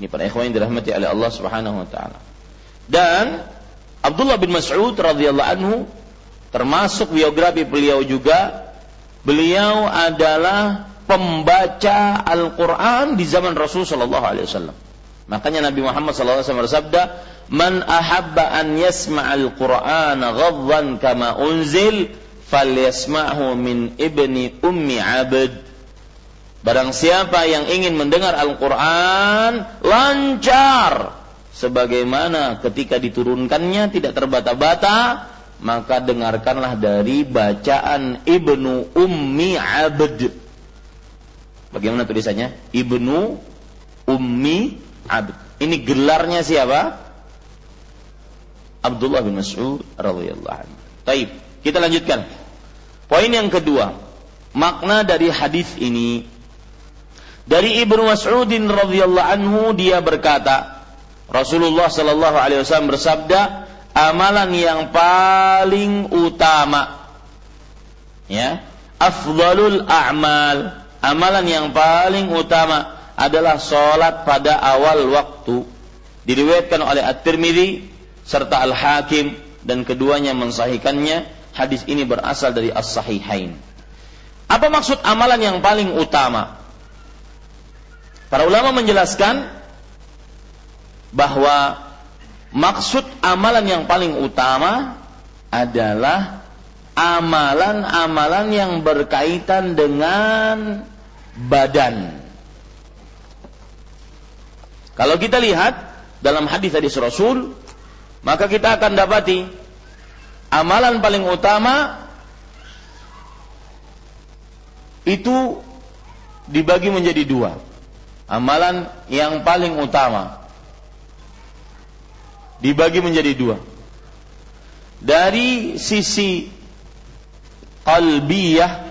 Ini para ikhwan yang dirahmati oleh Allah Subhanahu wa taala. Dan Abdullah bin Mas'ud radhiyallahu anhu termasuk biografi beliau juga beliau adalah pembaca Al-Quran di zaman Rasul Shallallahu Alaihi Wasallam. Makanya Nabi Muhammad Sallallahu Wasallam bersabda, "Man ahabba an yasma'al Quran ghadhan kama unzil, falyasma'hu min ibni ummi abd." Barang siapa yang ingin mendengar Al-Quran lancar sebagaimana ketika diturunkannya tidak terbata-bata, maka dengarkanlah dari bacaan Ibnu Ummi Abd Bagaimana tulisannya? Ibnu Ummi Abd. Ini gelarnya siapa? Abdullah bin Mas'ud radhiyallahu anhu. Taib. Kita lanjutkan. Poin yang kedua, makna dari hadis ini dari Ibnu Mas'udin radhiyallahu anhu dia berkata, Rasulullah sallallahu alaihi wasallam bersabda, amalan yang paling utama. Ya, afdalul a'mal. Amalan yang paling utama adalah sholat pada awal waktu. Diriwayatkan oleh At-Tirmidzi serta Al-Hakim dan keduanya mensahihkannya. Hadis ini berasal dari As-Sahihain. Apa maksud amalan yang paling utama? Para ulama menjelaskan bahwa maksud amalan yang paling utama adalah amalan-amalan yang berkaitan dengan badan. Kalau kita lihat dalam hadis-hadis Rasul, maka kita akan dapati amalan paling utama itu dibagi menjadi dua. Amalan yang paling utama dibagi menjadi dua. Dari sisi qalbiyah.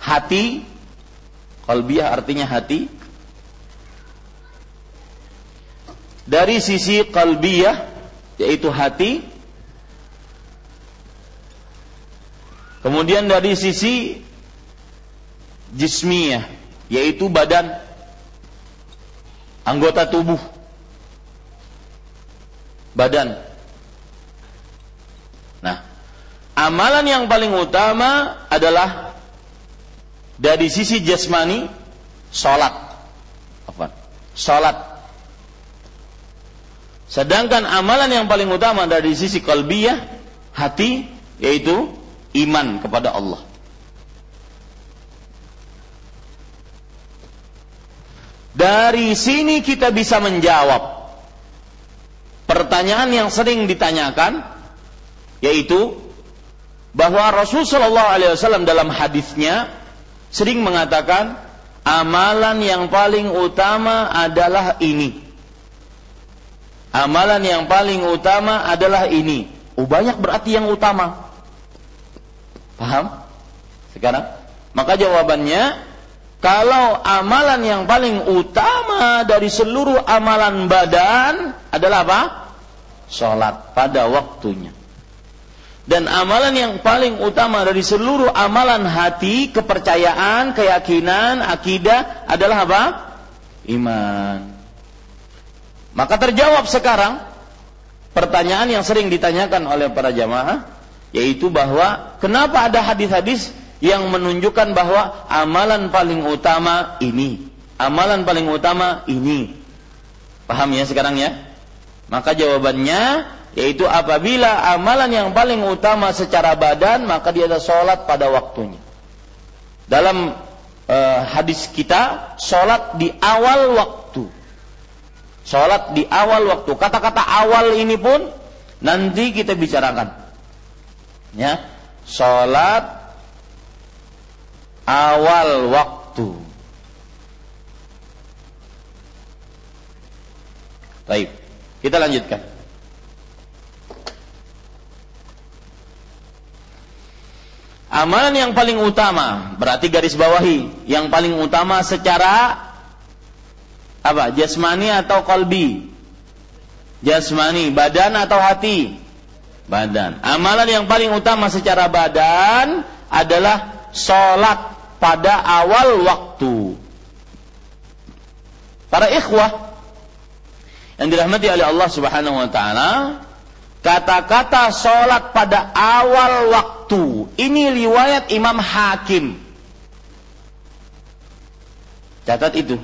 Hati. Qalbiyah artinya hati. Dari sisi qalbiyah yaitu hati. Kemudian dari sisi jismiyah yaitu badan. Anggota tubuh. Badan. Nah, amalan yang paling utama adalah dari sisi jasmani, sholat. Apa? Sholat. Sedangkan amalan yang paling utama dari sisi kalbiyah, hati, yaitu iman kepada Allah. Dari sini kita bisa menjawab pertanyaan yang sering ditanyakan yaitu bahwa Rasul Shallallahu Alaihi Wasallam dalam hadisnya sering mengatakan amalan yang paling utama adalah ini. Amalan yang paling utama adalah ini. Oh, banyak berarti yang utama. Paham? Sekarang? Maka jawabannya, kalau amalan yang paling utama dari seluruh amalan badan adalah apa? sholat pada waktunya. Dan amalan yang paling utama dari seluruh amalan hati, kepercayaan, keyakinan, akidah adalah apa? Iman. Maka terjawab sekarang pertanyaan yang sering ditanyakan oleh para jamaah, yaitu bahwa kenapa ada hadis-hadis yang menunjukkan bahwa amalan paling utama ini, amalan paling utama ini. Paham ya sekarang ya? Maka jawabannya yaitu apabila amalan yang paling utama secara badan maka dia ada sholat pada waktunya. Dalam uh, hadis kita sholat di awal waktu. Sholat di awal waktu. Kata-kata awal ini pun nanti kita bicarakan. Ya, sholat awal waktu. Baik. Kita lanjutkan. Amalan yang paling utama, berarti garis bawahi, yang paling utama secara apa? Jasmani atau kolbi? Jasmani, badan atau hati? Badan. Amalan yang paling utama secara badan adalah sholat pada awal waktu. Para ikhwah yang dirahmati oleh Allah Subhanahu wa taala, kata-kata salat pada awal waktu. Ini riwayat Imam Hakim. Catat itu.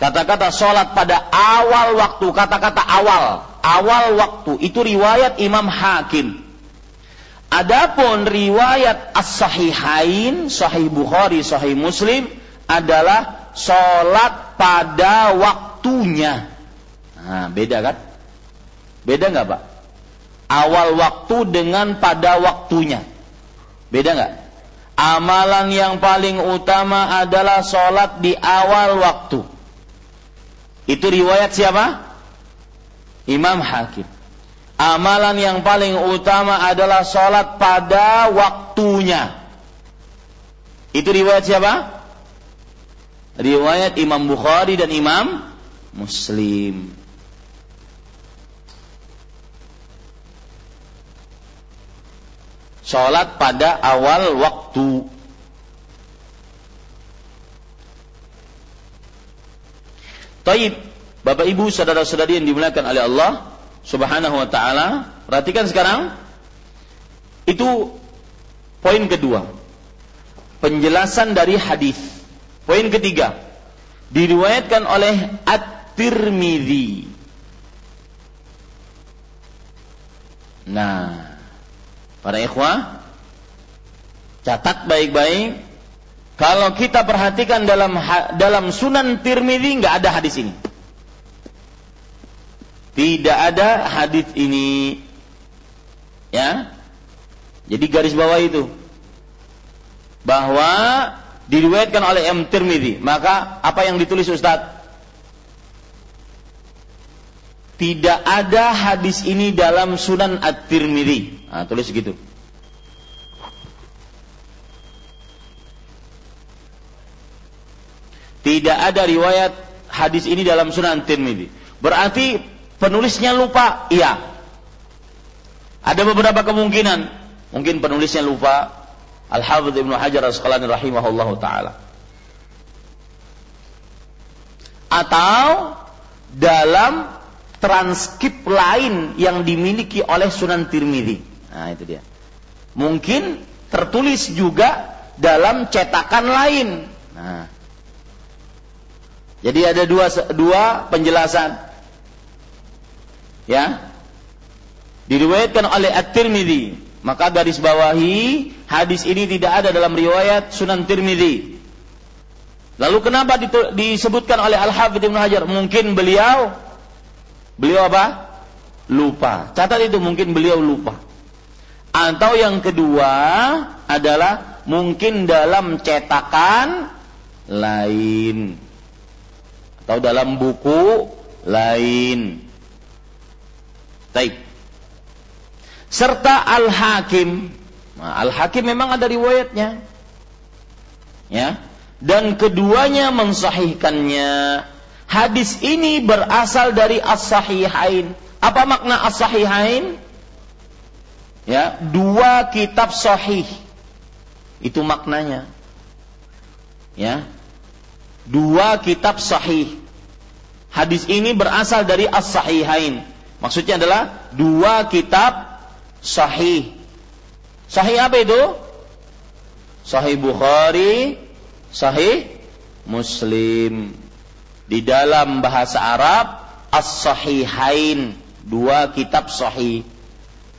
Kata-kata salat pada awal waktu, kata-kata awal, awal waktu itu riwayat Imam Hakim. Adapun riwayat As-Sahihain, Sahih Bukhari, Sahih Muslim adalah salat pada waktunya. Nah, beda kan? Beda nggak pak? Awal waktu dengan pada waktunya. Beda nggak? Amalan yang paling utama adalah sholat di awal waktu. Itu riwayat siapa? Imam Hakim. Amalan yang paling utama adalah sholat pada waktunya. Itu riwayat siapa? Riwayat Imam Bukhari dan Imam Muslim. Sholat pada awal waktu. Taib, Bapak Ibu, saudara-saudari yang dimuliakan oleh Allah Subhanahu wa taala, perhatikan sekarang itu poin kedua. Penjelasan dari hadis. Poin ketiga, diriwayatkan oleh At-Tirmidzi. Nah, para ikhwah, catat baik-baik. Kalau kita perhatikan dalam dalam Sunan Tirmidzi nggak ada hadis ini. Tidak ada hadis ini. Ya. Jadi garis bawah itu bahwa diriwayatkan oleh M Tirmidzi. Maka apa yang ditulis Ustaz? Tidak ada hadis ini dalam Sunan At-Tirmidzi. Nah, tulis gitu. Tidak ada riwayat hadis ini dalam Sunan Tirmidzi. Berarti penulisnya lupa? Iya. Ada beberapa kemungkinan. Mungkin penulisnya lupa, Al-Hafidh Ibnu Hajar Asqalani rahimahullahu taala. Atau dalam transkrip lain yang dimiliki oleh Sunan Tirmidzi. Nah, itu dia. Mungkin tertulis juga dalam cetakan lain. Nah. Jadi ada dua dua penjelasan. Ya. Diriwayatkan oleh At-Tirmidzi maka garis bawahi hadis ini tidak ada dalam riwayat Sunan Tirmidzi. Lalu kenapa disebutkan oleh Al-Hafidz Ibnu Hajar? Mungkin beliau beliau apa? Lupa. Catat itu mungkin beliau lupa. Atau yang kedua adalah mungkin dalam cetakan lain atau dalam buku lain. Baik serta Al-Hakim. Nah, Al-Hakim memang ada riwayatnya. Ya. Dan keduanya mensahihkannya. Hadis ini berasal dari As-Sahihain. Apa makna As-Sahihain? Ya, dua kitab sahih. Itu maknanya. Ya. Dua kitab sahih. Hadis ini berasal dari As-Sahihain. Maksudnya adalah dua kitab sahih. Sahih apa itu? Sahih Bukhari, sahih Muslim. Di dalam bahasa Arab As-Sahihain, dua kitab sahih.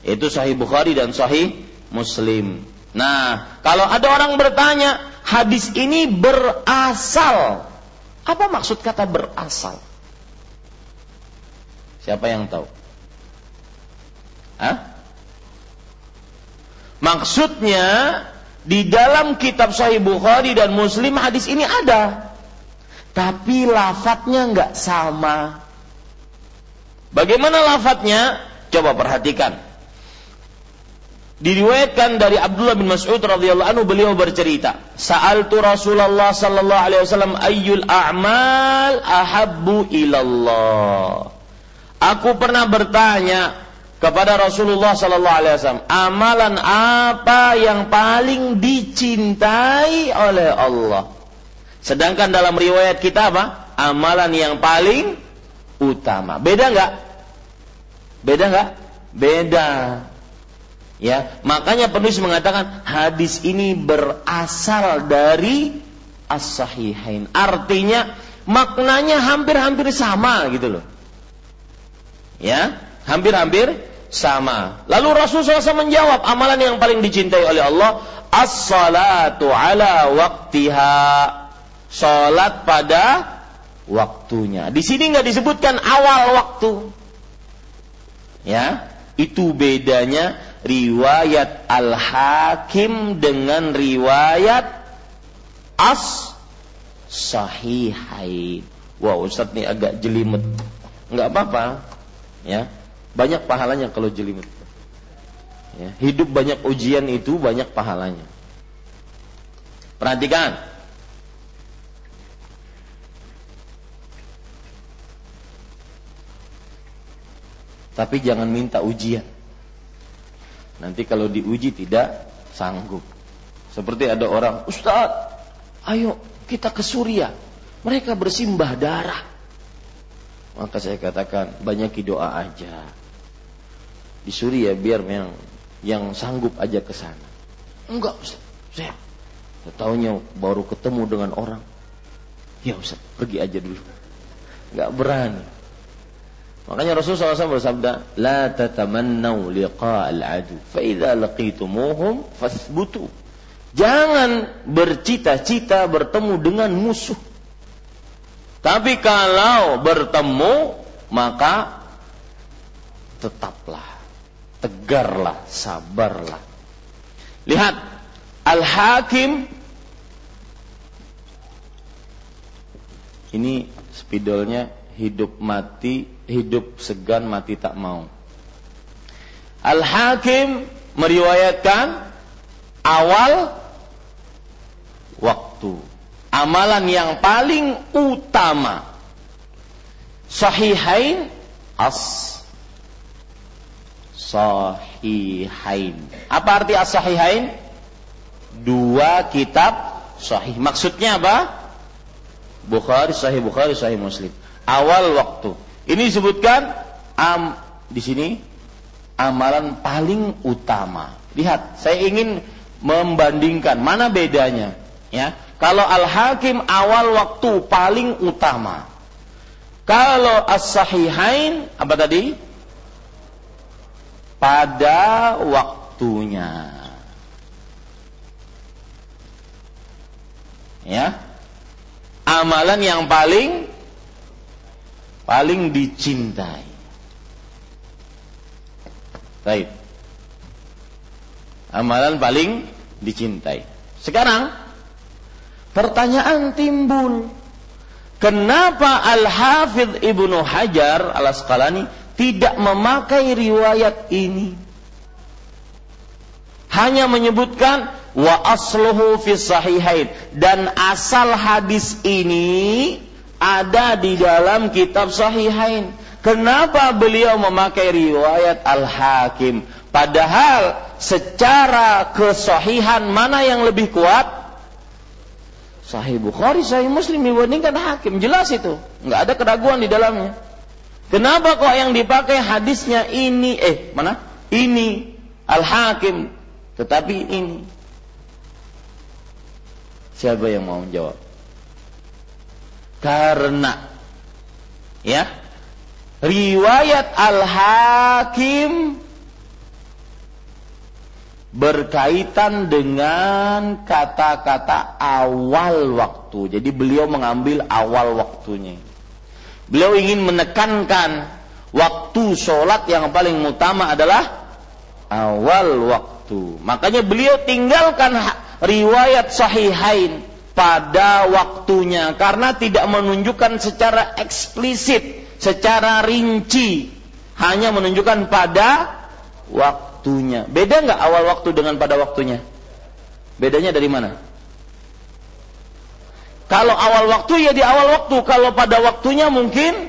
Itu sahih Bukhari dan sahih Muslim. Nah, kalau ada orang bertanya, hadis ini berasal. Apa maksud kata berasal? Siapa yang tahu? Hah? Maksudnya di dalam kitab Sahih Bukhari dan Muslim hadis ini ada. Tapi lafadznya nggak sama. Bagaimana lafadznya? Coba perhatikan. Diriwayatkan dari Abdullah bin Mas'ud radhiyallahu anhu beliau bercerita, "Sa'altu Rasulullah sallallahu alaihi wasallam ayyul a'mal ahabbu ilallah." Aku pernah bertanya, kepada Rasulullah sallallahu alaihi wasallam, amalan apa yang paling dicintai oleh Allah? Sedangkan dalam riwayat kita apa? Amalan yang paling utama. Beda nggak? Beda nggak? Beda. Ya, makanya penulis mengatakan hadis ini berasal dari as-sahihain. Artinya maknanya hampir-hampir sama gitu loh. Ya, hampir-hampir sama. Lalu Rasulullah SAW menjawab amalan yang paling dicintai oleh Allah as-salatu ala waktiha. Salat pada waktunya. Di sini nggak disebutkan awal waktu. Ya, itu bedanya riwayat Al-Hakim dengan riwayat As Sahihain. Wah, wow, Ustaz nih agak jelimet. Nggak apa-apa. Ya, banyak pahalanya kalau jelimet. Ya, hidup banyak ujian itu banyak pahalanya. Perhatikan. Tapi jangan minta ujian. Nanti kalau diuji tidak sanggup. Seperti ada orang, Ustaz, ayo kita ke Suria. Mereka bersimbah darah. Maka saya katakan, banyak doa aja. Di Suria biar yang yang sanggup aja ke sana. Enggak, Ustaz. Saya tahunya baru ketemu dengan orang. Ya Ustaz, pergi aja dulu. Enggak berani. Makanya Rasulullah SAW bersabda, "La tatamannau liqa'al adu, fa idza laqitumuhum fasbutu." Jangan bercita-cita bertemu dengan musuh. Tapi kalau bertemu, maka tetaplah, tegarlah, sabarlah. Lihat, Al-Hakim ini spidolnya hidup mati, hidup segan mati tak mau. Al-Hakim meriwayatkan awal waktu. Amalan yang paling utama. Sahihain as sahihain. Apa arti as sahihain? Dua kitab sahih. Maksudnya apa? Bukhari, Sahih Bukhari, Sahih Muslim awal waktu. Ini disebutkan am di sini amalan paling utama. Lihat, saya ingin membandingkan mana bedanya, ya. Kalau Al-Hakim awal waktu paling utama. Kalau As-Sahihain apa tadi? Pada waktunya. Ya. Amalan yang paling paling dicintai. Baik. Amalan paling dicintai. Sekarang pertanyaan timbul. Kenapa Al-Hafidh Ibnu Hajar Al-Asqalani tidak memakai riwayat ini? Hanya menyebutkan wa asluhu fi sahihain dan asal hadis ini ada di dalam kitab Sahihain. Kenapa beliau memakai riwayat Al-Hakim? Padahal secara kesahihan mana yang lebih kuat? Sahih Bukhari, Sahih Muslim dibandingkan Hakim. Jelas itu. Nggak ada keraguan di dalamnya. Kenapa kok yang dipakai hadisnya ini? Eh, mana? Ini Al-Hakim. Tetapi ini. Siapa yang mau menjawab? Karena ya riwayat Al-Hakim berkaitan dengan kata-kata awal waktu. Jadi beliau mengambil awal waktunya. Beliau ingin menekankan waktu sholat yang paling utama adalah awal waktu. Makanya beliau tinggalkan riwayat sahihain pada waktunya karena tidak menunjukkan secara eksplisit, secara rinci, hanya menunjukkan pada waktunya. Beda nggak awal waktu dengan pada waktunya? Bedanya dari mana? Kalau awal waktu ya di awal waktu, kalau pada waktunya mungkin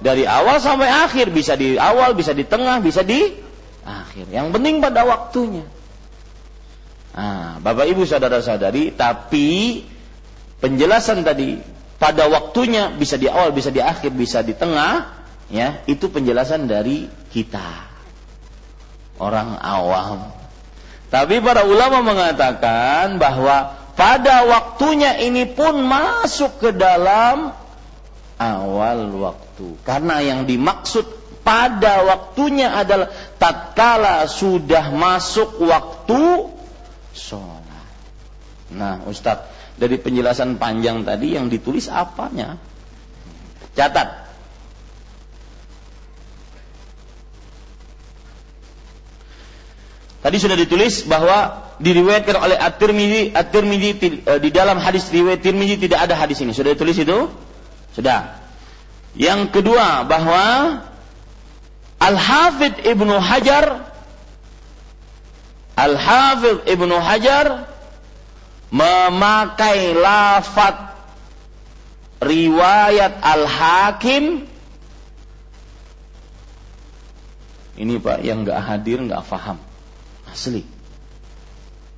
dari awal sampai akhir, bisa di awal, bisa di tengah, bisa di akhir. Yang penting pada waktunya. Nah, Bapak Ibu saudara-saudari, tapi penjelasan tadi pada waktunya bisa di awal, bisa di akhir, bisa di tengah, ya, itu penjelasan dari kita. Orang awam. Tapi para ulama mengatakan bahwa pada waktunya ini pun masuk ke dalam awal waktu. Karena yang dimaksud pada waktunya adalah tatkala sudah masuk waktu sholat. Nah, Ustadz, dari penjelasan panjang tadi yang ditulis apanya? Catat. Tadi sudah ditulis bahwa diriwayatkan oleh At-Tirmidzi, At-Tirmidzi eh, di dalam hadis riwayat Tirmidzi tidak ada hadis ini. Sudah ditulis itu? Sudah. Yang kedua bahwa Al-Hafidh Ibnu Hajar Al-Hafidh Ibnu Hajar memakai lafat riwayat Al-Hakim Ini Pak yang nggak hadir nggak faham. Asli.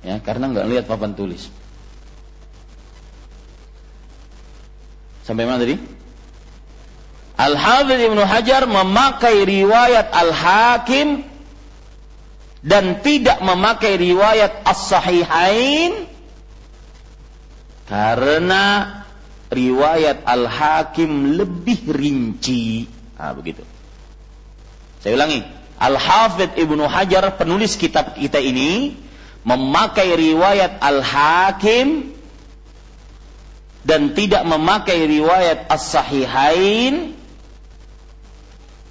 Ya, karena nggak lihat papan tulis. Sampai mana tadi? Al-Hafidh Ibnu Hajar memakai riwayat Al-Hakim dan tidak memakai riwayat As-Sahihain karena riwayat Al-Hakim lebih rinci. Nah, begitu. Saya ulangi. Al-Hafidh Ibnu Hajar penulis kitab kita ini memakai riwayat Al-Hakim dan tidak memakai riwayat As-Sahihain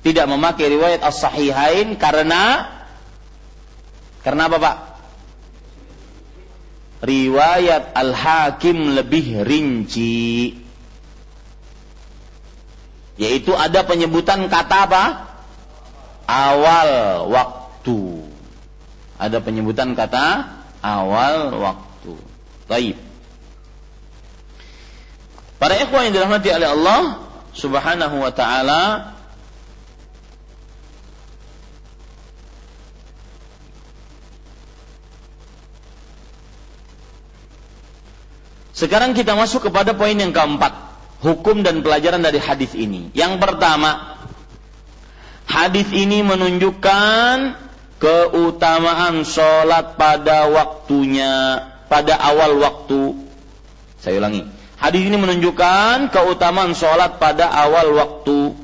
tidak memakai riwayat As-Sahihain karena karena apa Pak? Riwayat Al-Hakim lebih rinci. Yaitu ada penyebutan kata apa? Awal waktu. Ada penyebutan kata awal waktu. Baik. Para ikhwan yang dirahmati oleh Allah Subhanahu wa taala, Sekarang kita masuk kepada poin yang keempat, hukum dan pelajaran dari hadis ini. Yang pertama, hadis ini menunjukkan keutamaan sholat pada waktunya, pada awal waktu. Saya ulangi, hadis ini menunjukkan keutamaan sholat pada awal waktu.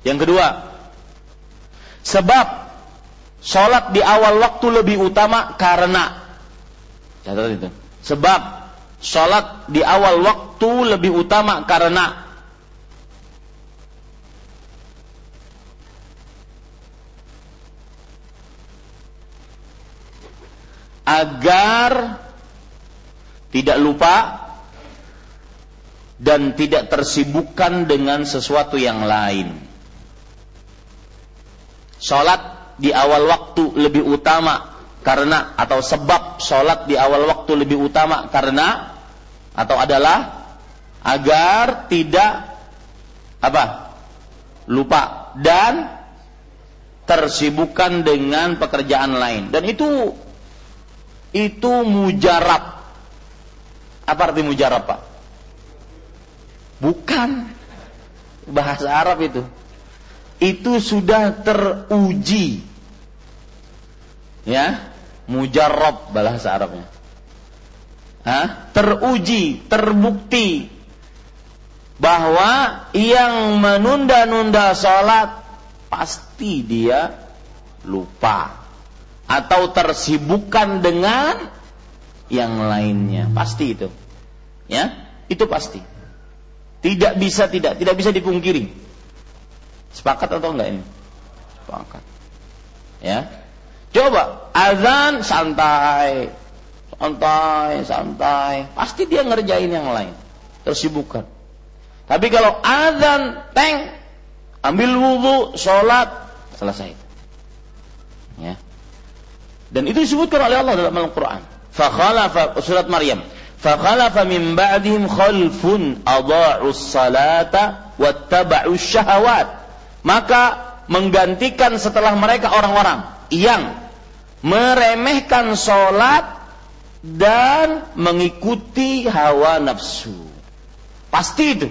Yang kedua, Sebab sholat di awal waktu lebih utama karena catat itu. Sebab sholat di awal waktu lebih utama karena agar tidak lupa dan tidak tersibukkan dengan sesuatu yang lain. Sholat di awal waktu lebih utama karena atau sebab sholat di awal waktu lebih utama karena atau adalah agar tidak apa lupa dan tersibukkan dengan pekerjaan lain. Dan itu itu mujarab. Apa arti mujarab pak? Bukan. Bahasa Arab itu itu sudah teruji. Ya, mujarrab bahasa Arabnya. Hah? Teruji, terbukti bahwa yang menunda-nunda sholat pasti dia lupa atau tersibukkan dengan yang lainnya pasti itu ya itu pasti tidak bisa tidak tidak bisa dipungkiri Sepakat atau enggak ini? Sepakat. Ya. Coba azan santai. Santai, santai. Pasti dia ngerjain yang lain. Tersibukkan. Tapi kalau azan, teng, ambil wudhu, sholat, selesai. Ya. Dan itu disebutkan oleh Allah dalam Al-Quran. Fakhalafa surat Maryam. Fakhalafa min ba'dihim khalfun adha'us salata wattaba'us syahawat maka menggantikan setelah mereka orang-orang yang meremehkan sholat dan mengikuti hawa nafsu. Pasti itu.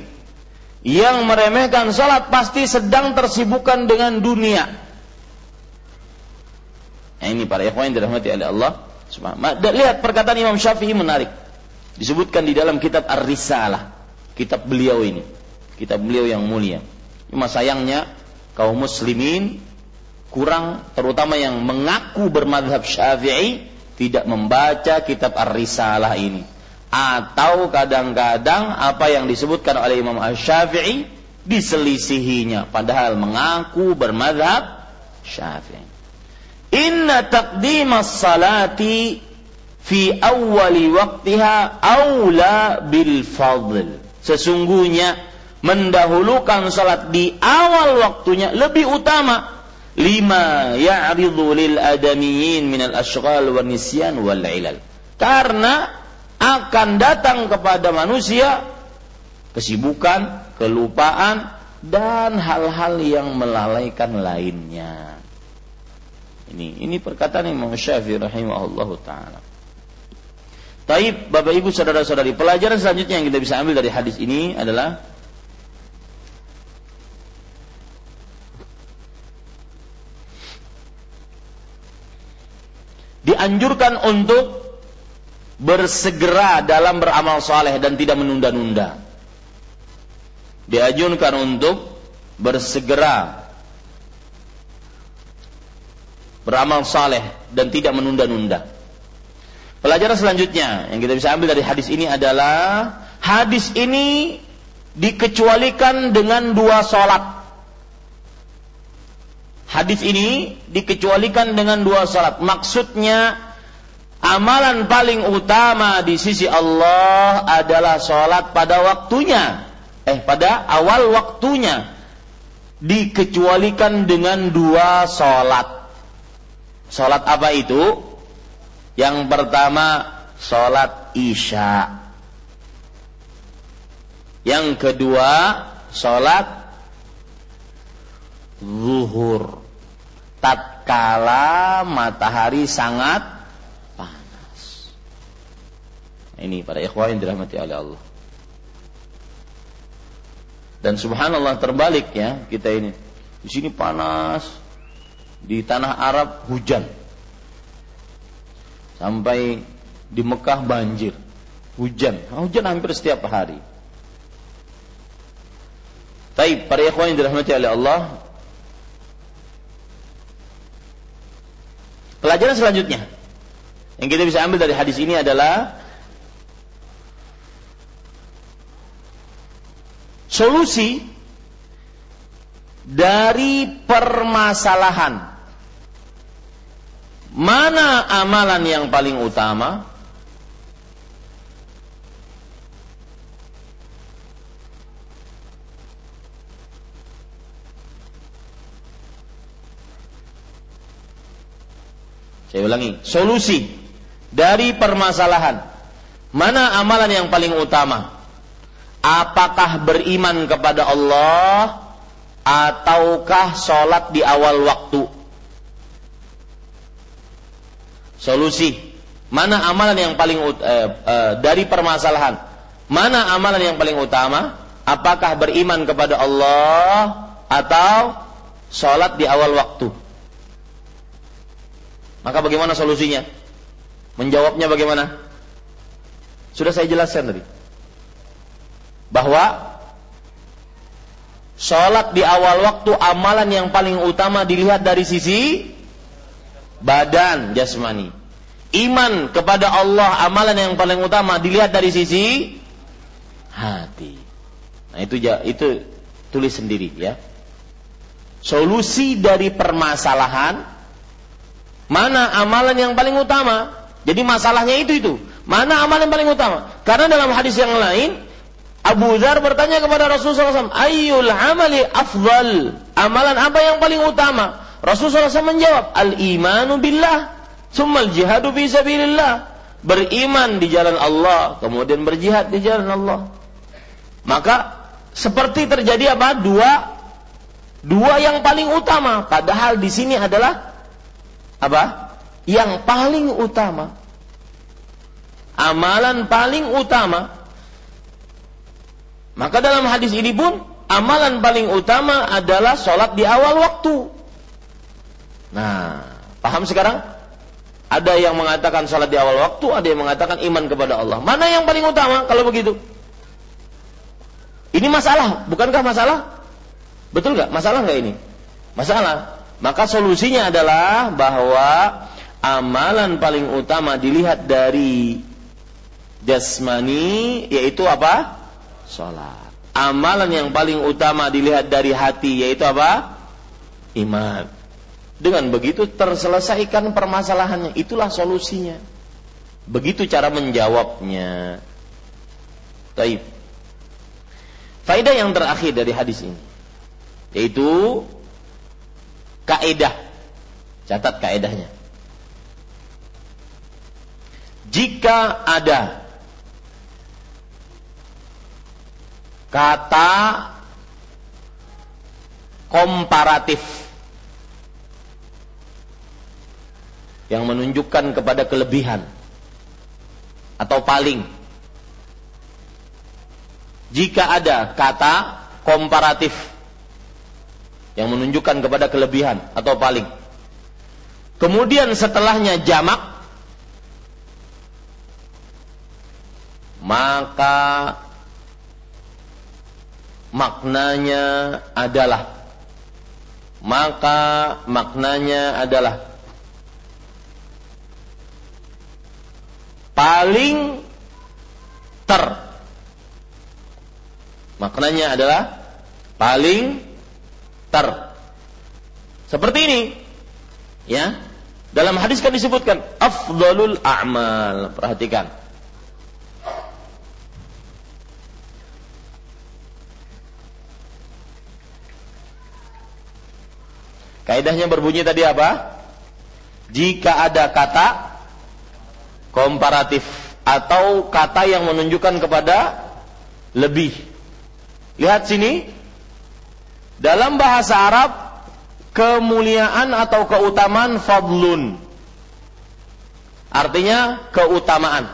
Yang meremehkan sholat pasti sedang tersibukkan dengan dunia. Nah, ini para ikhwan yang dirahmati oleh Allah. Lihat perkataan Imam Syafi'i menarik. Disebutkan di dalam kitab Ar-Risalah. Kitab beliau ini. Kitab beliau yang mulia. Cuma sayangnya kaum muslimin kurang terutama yang mengaku bermadhab syafi'i tidak membaca kitab Ar-Risalah ini. Atau kadang-kadang apa yang disebutkan oleh Imam Asy-Syafi'i diselisihinya padahal mengaku bermadhab syafi'i. Inna taqdimas salati fi awwali waqtiha aula bil fadl. Sesungguhnya mendahulukan salat di awal waktunya lebih utama lima ya'ridu lil adamiyin minal ashghal wa nisyan wal ilal karena akan datang kepada manusia kesibukan, kelupaan, dan hal-hal yang melalaikan lainnya. Ini ini perkataan Imam Syafi'i rahimahullah taala. Taib, Bapak Ibu saudara-saudari, pelajaran selanjutnya yang kita bisa ambil dari hadis ini adalah dianjurkan untuk bersegera dalam beramal soleh dan tidak menunda-nunda. Dianjurkan untuk bersegera beramal saleh dan tidak menunda-nunda. Pelajaran selanjutnya yang kita bisa ambil dari hadis ini adalah hadis ini dikecualikan dengan dua sholat. Hadis ini dikecualikan dengan dua sholat. Maksudnya amalan paling utama di sisi Allah adalah sholat pada waktunya. Eh, pada awal waktunya. Dikecualikan dengan dua sholat. Sholat apa itu? Yang pertama sholat isya. Yang kedua sholat zuhur. Tatkala matahari sangat panas. Ini para ikhwan yang dirahmati oleh Allah. Dan subhanallah terbalik ya kita ini. Di sini panas, di tanah Arab hujan. Sampai di Mekah banjir. Hujan. Hujan hampir setiap hari. Tapi para ikhwan yang dirahmati oleh Allah. Pelajaran selanjutnya yang kita bisa ambil dari hadis ini adalah solusi dari permasalahan. Mana amalan yang paling utama Saya ulangi, solusi dari permasalahan. Mana amalan yang paling utama? Apakah beriman kepada Allah ataukah sholat di awal waktu? Solusi. Mana amalan yang paling eh, eh, dari permasalahan? Mana amalan yang paling utama? Apakah beriman kepada Allah atau sholat di awal waktu? Maka bagaimana solusinya? Menjawabnya bagaimana? Sudah saya jelaskan tadi. Bahwa Sholat di awal waktu amalan yang paling utama dilihat dari sisi badan jasmani. Iman kepada Allah amalan yang paling utama dilihat dari sisi hati. Nah itu itu tulis sendiri ya. Solusi dari permasalahan mana amalan yang paling utama? Jadi masalahnya itu itu. Mana amalan yang paling utama? Karena dalam hadis yang lain Abu Dhar bertanya kepada Rasulullah SAW, Ayyul amali afdal? Amalan apa yang paling utama? Rasulullah SAW menjawab, Al-imanu billah, summal jihadu fi sabilillah. Beriman di jalan Allah, kemudian berjihad di jalan Allah. Maka seperti terjadi apa? Dua dua yang paling utama. Padahal di sini adalah apa? Yang paling utama. Amalan paling utama maka dalam hadis ini pun amalan paling utama adalah sholat di awal waktu. Nah, paham sekarang? Ada yang mengatakan sholat di awal waktu, ada yang mengatakan iman kepada Allah. Mana yang paling utama kalau begitu? Ini masalah, bukankah masalah? Betul nggak? Masalah nggak ini? Masalah. Maka solusinya adalah bahwa amalan paling utama dilihat dari jasmani yaitu apa? sholat. Amalan yang paling utama dilihat dari hati yaitu apa? Iman. Dengan begitu terselesaikan permasalahannya. Itulah solusinya. Begitu cara menjawabnya. Taib. Faedah yang terakhir dari hadis ini yaitu kaedah. Catat kaedahnya. Jika ada kata komparatif yang menunjukkan kepada kelebihan atau paling jika ada kata komparatif yang menunjukkan kepada kelebihan atau paling. Kemudian setelahnya jamak maka maknanya adalah maka maknanya adalah paling ter maknanya adalah paling ter seperti ini ya dalam hadis kan disebutkan afdalul a'mal perhatikan Kaidahnya berbunyi tadi apa? Jika ada kata komparatif atau kata yang menunjukkan kepada lebih. Lihat sini. Dalam bahasa Arab kemuliaan atau keutamaan fadlun. Artinya keutamaan.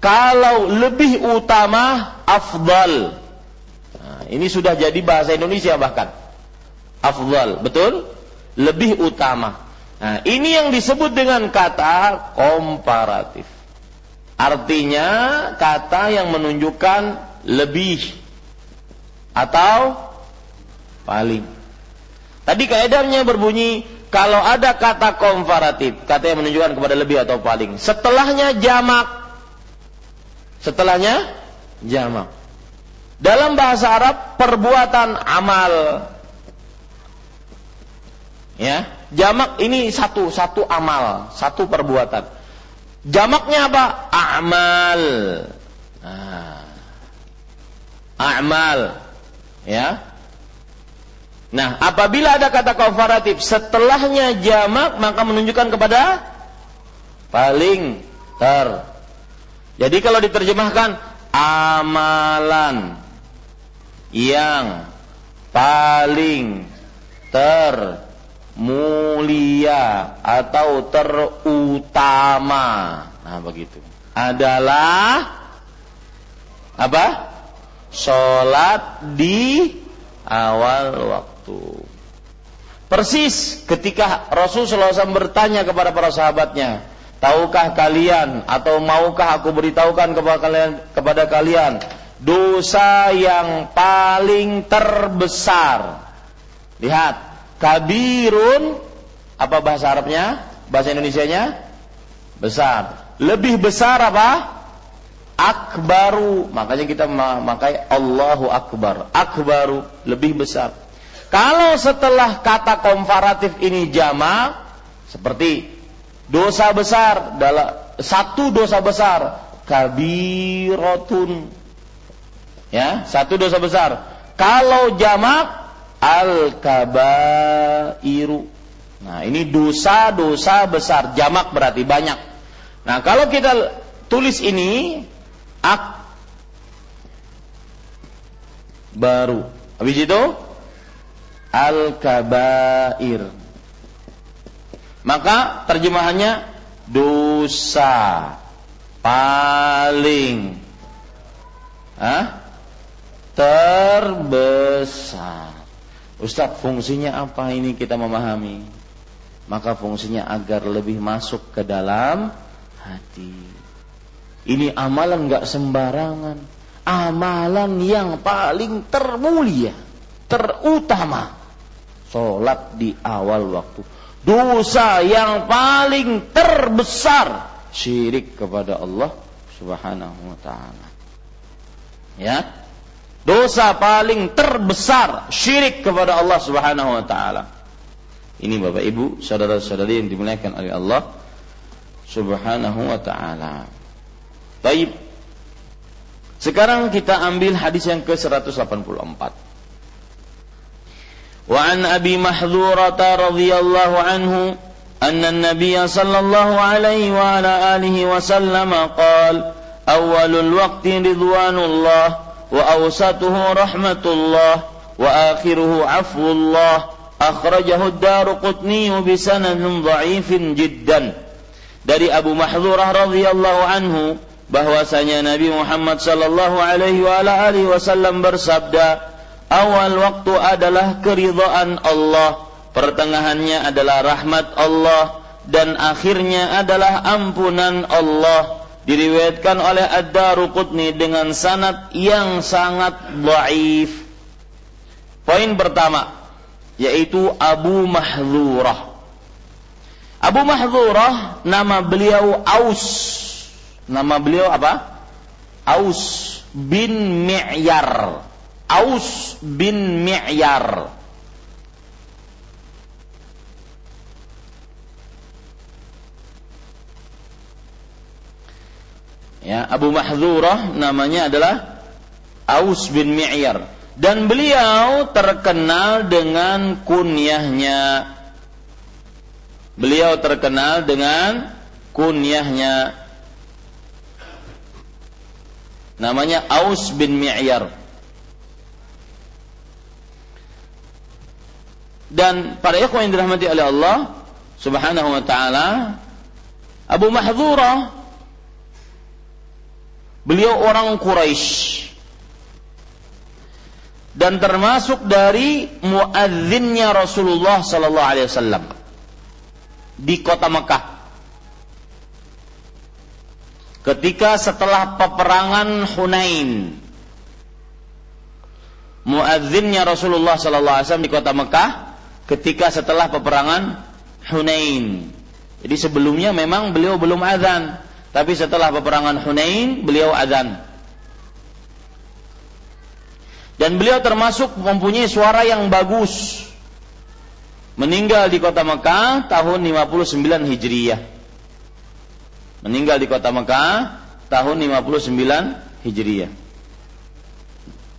Kalau lebih utama afdal. Nah, ini sudah jadi bahasa Indonesia bahkan. Afdal, betul? lebih utama. Nah, ini yang disebut dengan kata komparatif. Artinya kata yang menunjukkan lebih atau paling. Tadi kaedahnya berbunyi kalau ada kata komparatif, kata yang menunjukkan kepada lebih atau paling. Setelahnya jamak. Setelahnya jamak. Dalam bahasa Arab perbuatan amal Ya, jamak ini satu, satu amal, satu perbuatan. Jamaknya apa? Amal. Nah, amal. Ya. Nah, apabila ada kata komparatif setelahnya jamak maka menunjukkan kepada paling ter. Jadi kalau diterjemahkan amalan yang paling ter mulia atau terutama. Nah, begitu. Adalah apa? Salat di awal waktu. Persis ketika Rasulullah SAW bertanya kepada para sahabatnya, tahukah kalian atau maukah aku beritahukan kepada kalian kepada kalian dosa yang paling terbesar? Lihat, kabirun apa bahasa Arabnya? Bahasa Indonesianya? Besar. Lebih besar apa? Akbaru. Makanya kita memakai Allahu Akbar. Akbaru lebih besar. Kalau setelah kata komparatif ini jama seperti dosa besar dalam satu dosa besar kabirotun ya satu dosa besar kalau jamak al-kabairu. Nah, ini dosa-dosa besar, jamak berarti banyak. Nah, kalau kita tulis ini ak baru. Habis itu al-kabair. Maka terjemahannya dosa paling Hah? terbesar. Ustadz fungsinya apa ini kita memahami? Maka fungsinya agar lebih masuk ke dalam hati. Ini amalan nggak sembarangan. Amalan yang paling termulia, terutama. Sholat di awal waktu. Dosa yang paling terbesar. Syirik kepada Allah subhanahu wa ta'ala. Ya, dosa paling terbesar syirik kepada Allah Subhanahu wa taala. Ini Bapak Ibu, saudara-saudari yang dimuliakan oleh Allah Subhanahu wa taala. Baik. Sekarang kita ambil hadis yang ke-184. وعن أبي محذورة رضي الله عنه أن النبي صلى الله عليه وعلى آله وسلم قال أول الوقت رضوان الله وأوسطه رحمة الله وآخره عفو الله أخرجه الدار قطني بسند ضعيف جدا. Dari Abu Mahzurah radhiyallahu anhu bahwasanya Nabi Muhammad sallallahu alaihi wa alihi wasallam bersabda awal waktu adalah keridhaan Allah pertengahannya adalah rahmat Allah dan akhirnya adalah ampunan Allah diriwayatkan oleh Ad-Daruqutni dengan sanad yang sangat dhaif. Poin pertama yaitu Abu Mahdzurah. Abu Mahdzurah nama beliau Aus. Nama beliau apa? Aus bin Mi'yar. Aus bin Mi'yar. Ya, Abu Mahdzurah namanya adalah Aus bin Mi'yar dan beliau terkenal dengan kunyahnya. Beliau terkenal dengan kunyahnya. Namanya Aus bin Mi'yar. Dan para ikhwan yang dirahmati oleh Allah Subhanahu wa taala, Abu Mahdzurah Beliau orang Quraisy dan termasuk dari muadzinnya Rasulullah sallallahu alaihi wasallam di kota Mekah. Ketika setelah peperangan Hunain muadzinnya Rasulullah sallallahu alaihi wasallam di kota Mekah ketika setelah peperangan Hunain. Jadi sebelumnya memang beliau belum azan, tapi setelah peperangan Hunain, beliau azan. Dan beliau termasuk mempunyai suara yang bagus. Meninggal di kota Mekah tahun 59 Hijriyah. Meninggal di kota Mekah tahun 59 Hijriyah.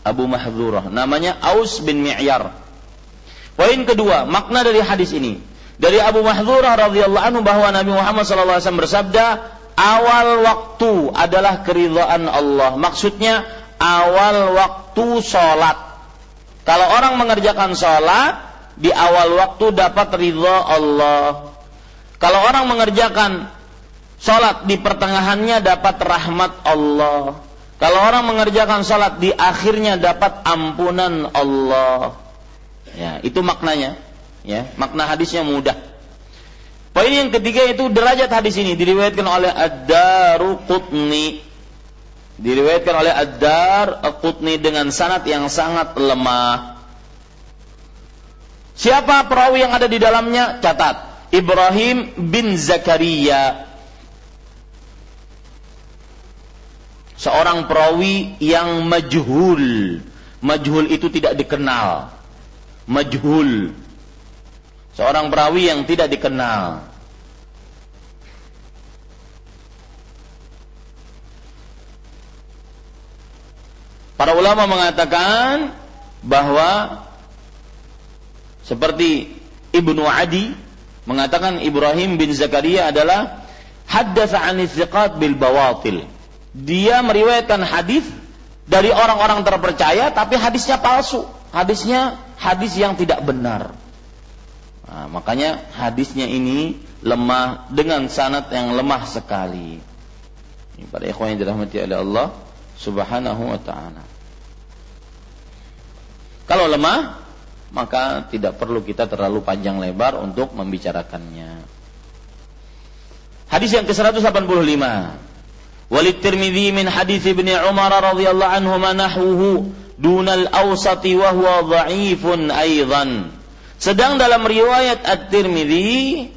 Abu Mahdzurah, namanya Aus bin Mi'yar. Poin kedua, makna dari hadis ini. Dari Abu Mahdzurah radhiyallahu anhu bahwa Nabi Muhammad SAW bersabda, awal waktu adalah keridhaan Allah. Maksudnya awal waktu sholat. Kalau orang mengerjakan sholat, di awal waktu dapat ridha Allah. Kalau orang mengerjakan sholat di pertengahannya dapat rahmat Allah. Kalau orang mengerjakan sholat di akhirnya dapat ampunan Allah. Ya, itu maknanya. Ya, makna hadisnya mudah. Poin yang ketiga itu derajat hadis ini diriwayatkan oleh Ad-Daruqutni. Diriwayatkan oleh Ad-Daruqutni dengan sanad yang sangat lemah. Siapa perawi yang ada di dalamnya? Catat. Ibrahim bin Zakaria. Seorang perawi yang majhul. Majhul itu tidak dikenal. Majhul seorang perawi yang tidak dikenal. Para ulama mengatakan bahwa seperti Ibnu Adi mengatakan Ibrahim bin Zakaria adalah haddatsa an bil bawatil. Dia meriwayatkan hadis dari orang-orang terpercaya tapi hadisnya palsu. Hadisnya hadis yang tidak benar. Nah, makanya hadisnya ini lemah dengan sanat yang lemah sekali. Ini para ikhwan yang dirahmati oleh Allah Subhanahu wa taala. Kalau lemah, maka tidak perlu kita terlalu panjang lebar untuk membicarakannya. Hadis yang ke-185. Walid Tirmidzi min hadis Ibnu Umar radhiyallahu anhu nahwuhu dunal awsati wa huwa dha'ifun aidan. Sedang dalam riwayat At-Tirmidzi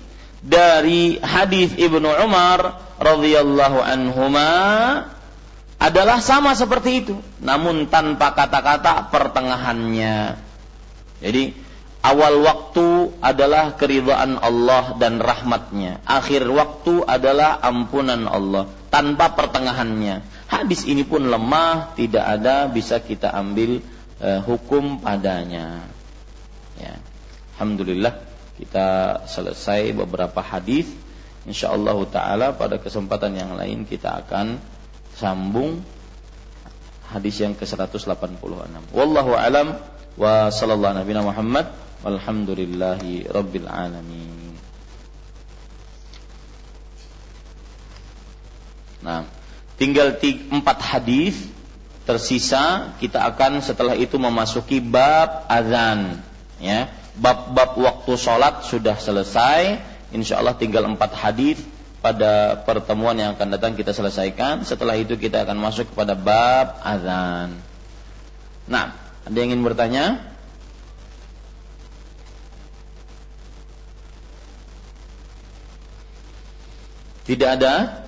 dari hadis Ibnu Umar radhiyallahu anhuma adalah sama seperti itu, namun tanpa kata-kata pertengahannya. Jadi awal waktu adalah keridhaan Allah dan rahmatnya. Akhir waktu adalah ampunan Allah tanpa pertengahannya. Hadis ini pun lemah, tidak ada bisa kita ambil uh, hukum padanya. Ya. Alhamdulillah kita selesai beberapa hadis. Insyaallah taala pada kesempatan yang lain kita akan sambung hadis yang ke-186. Wallahu alam wa sallallahu nabi Muhammad walhamdulillahi rabbil alamin. Nah, tinggal empat hadis tersisa kita akan setelah itu memasuki bab azan ya bab-bab waktu sholat sudah selesai insya Allah tinggal empat hadis pada pertemuan yang akan datang kita selesaikan. Setelah itu kita akan masuk kepada bab azan. Nah, ada yang ingin bertanya? Tidak ada?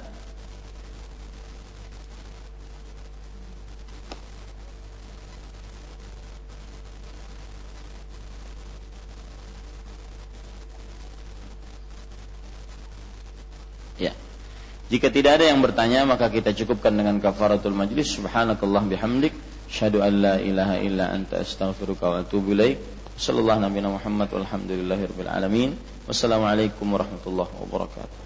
Jika tidak ada yang bertanya maka kita cukupkan dengan kafaratul majlis. Subhanakallah bihamdik. Syahadu an la ilaha illa anta astaghfiruka wa atubu ilaik. Sallallahu nabi Muhammad walhamdulillahi. Wassalamualaikum warahmatullahi wabarakatuh.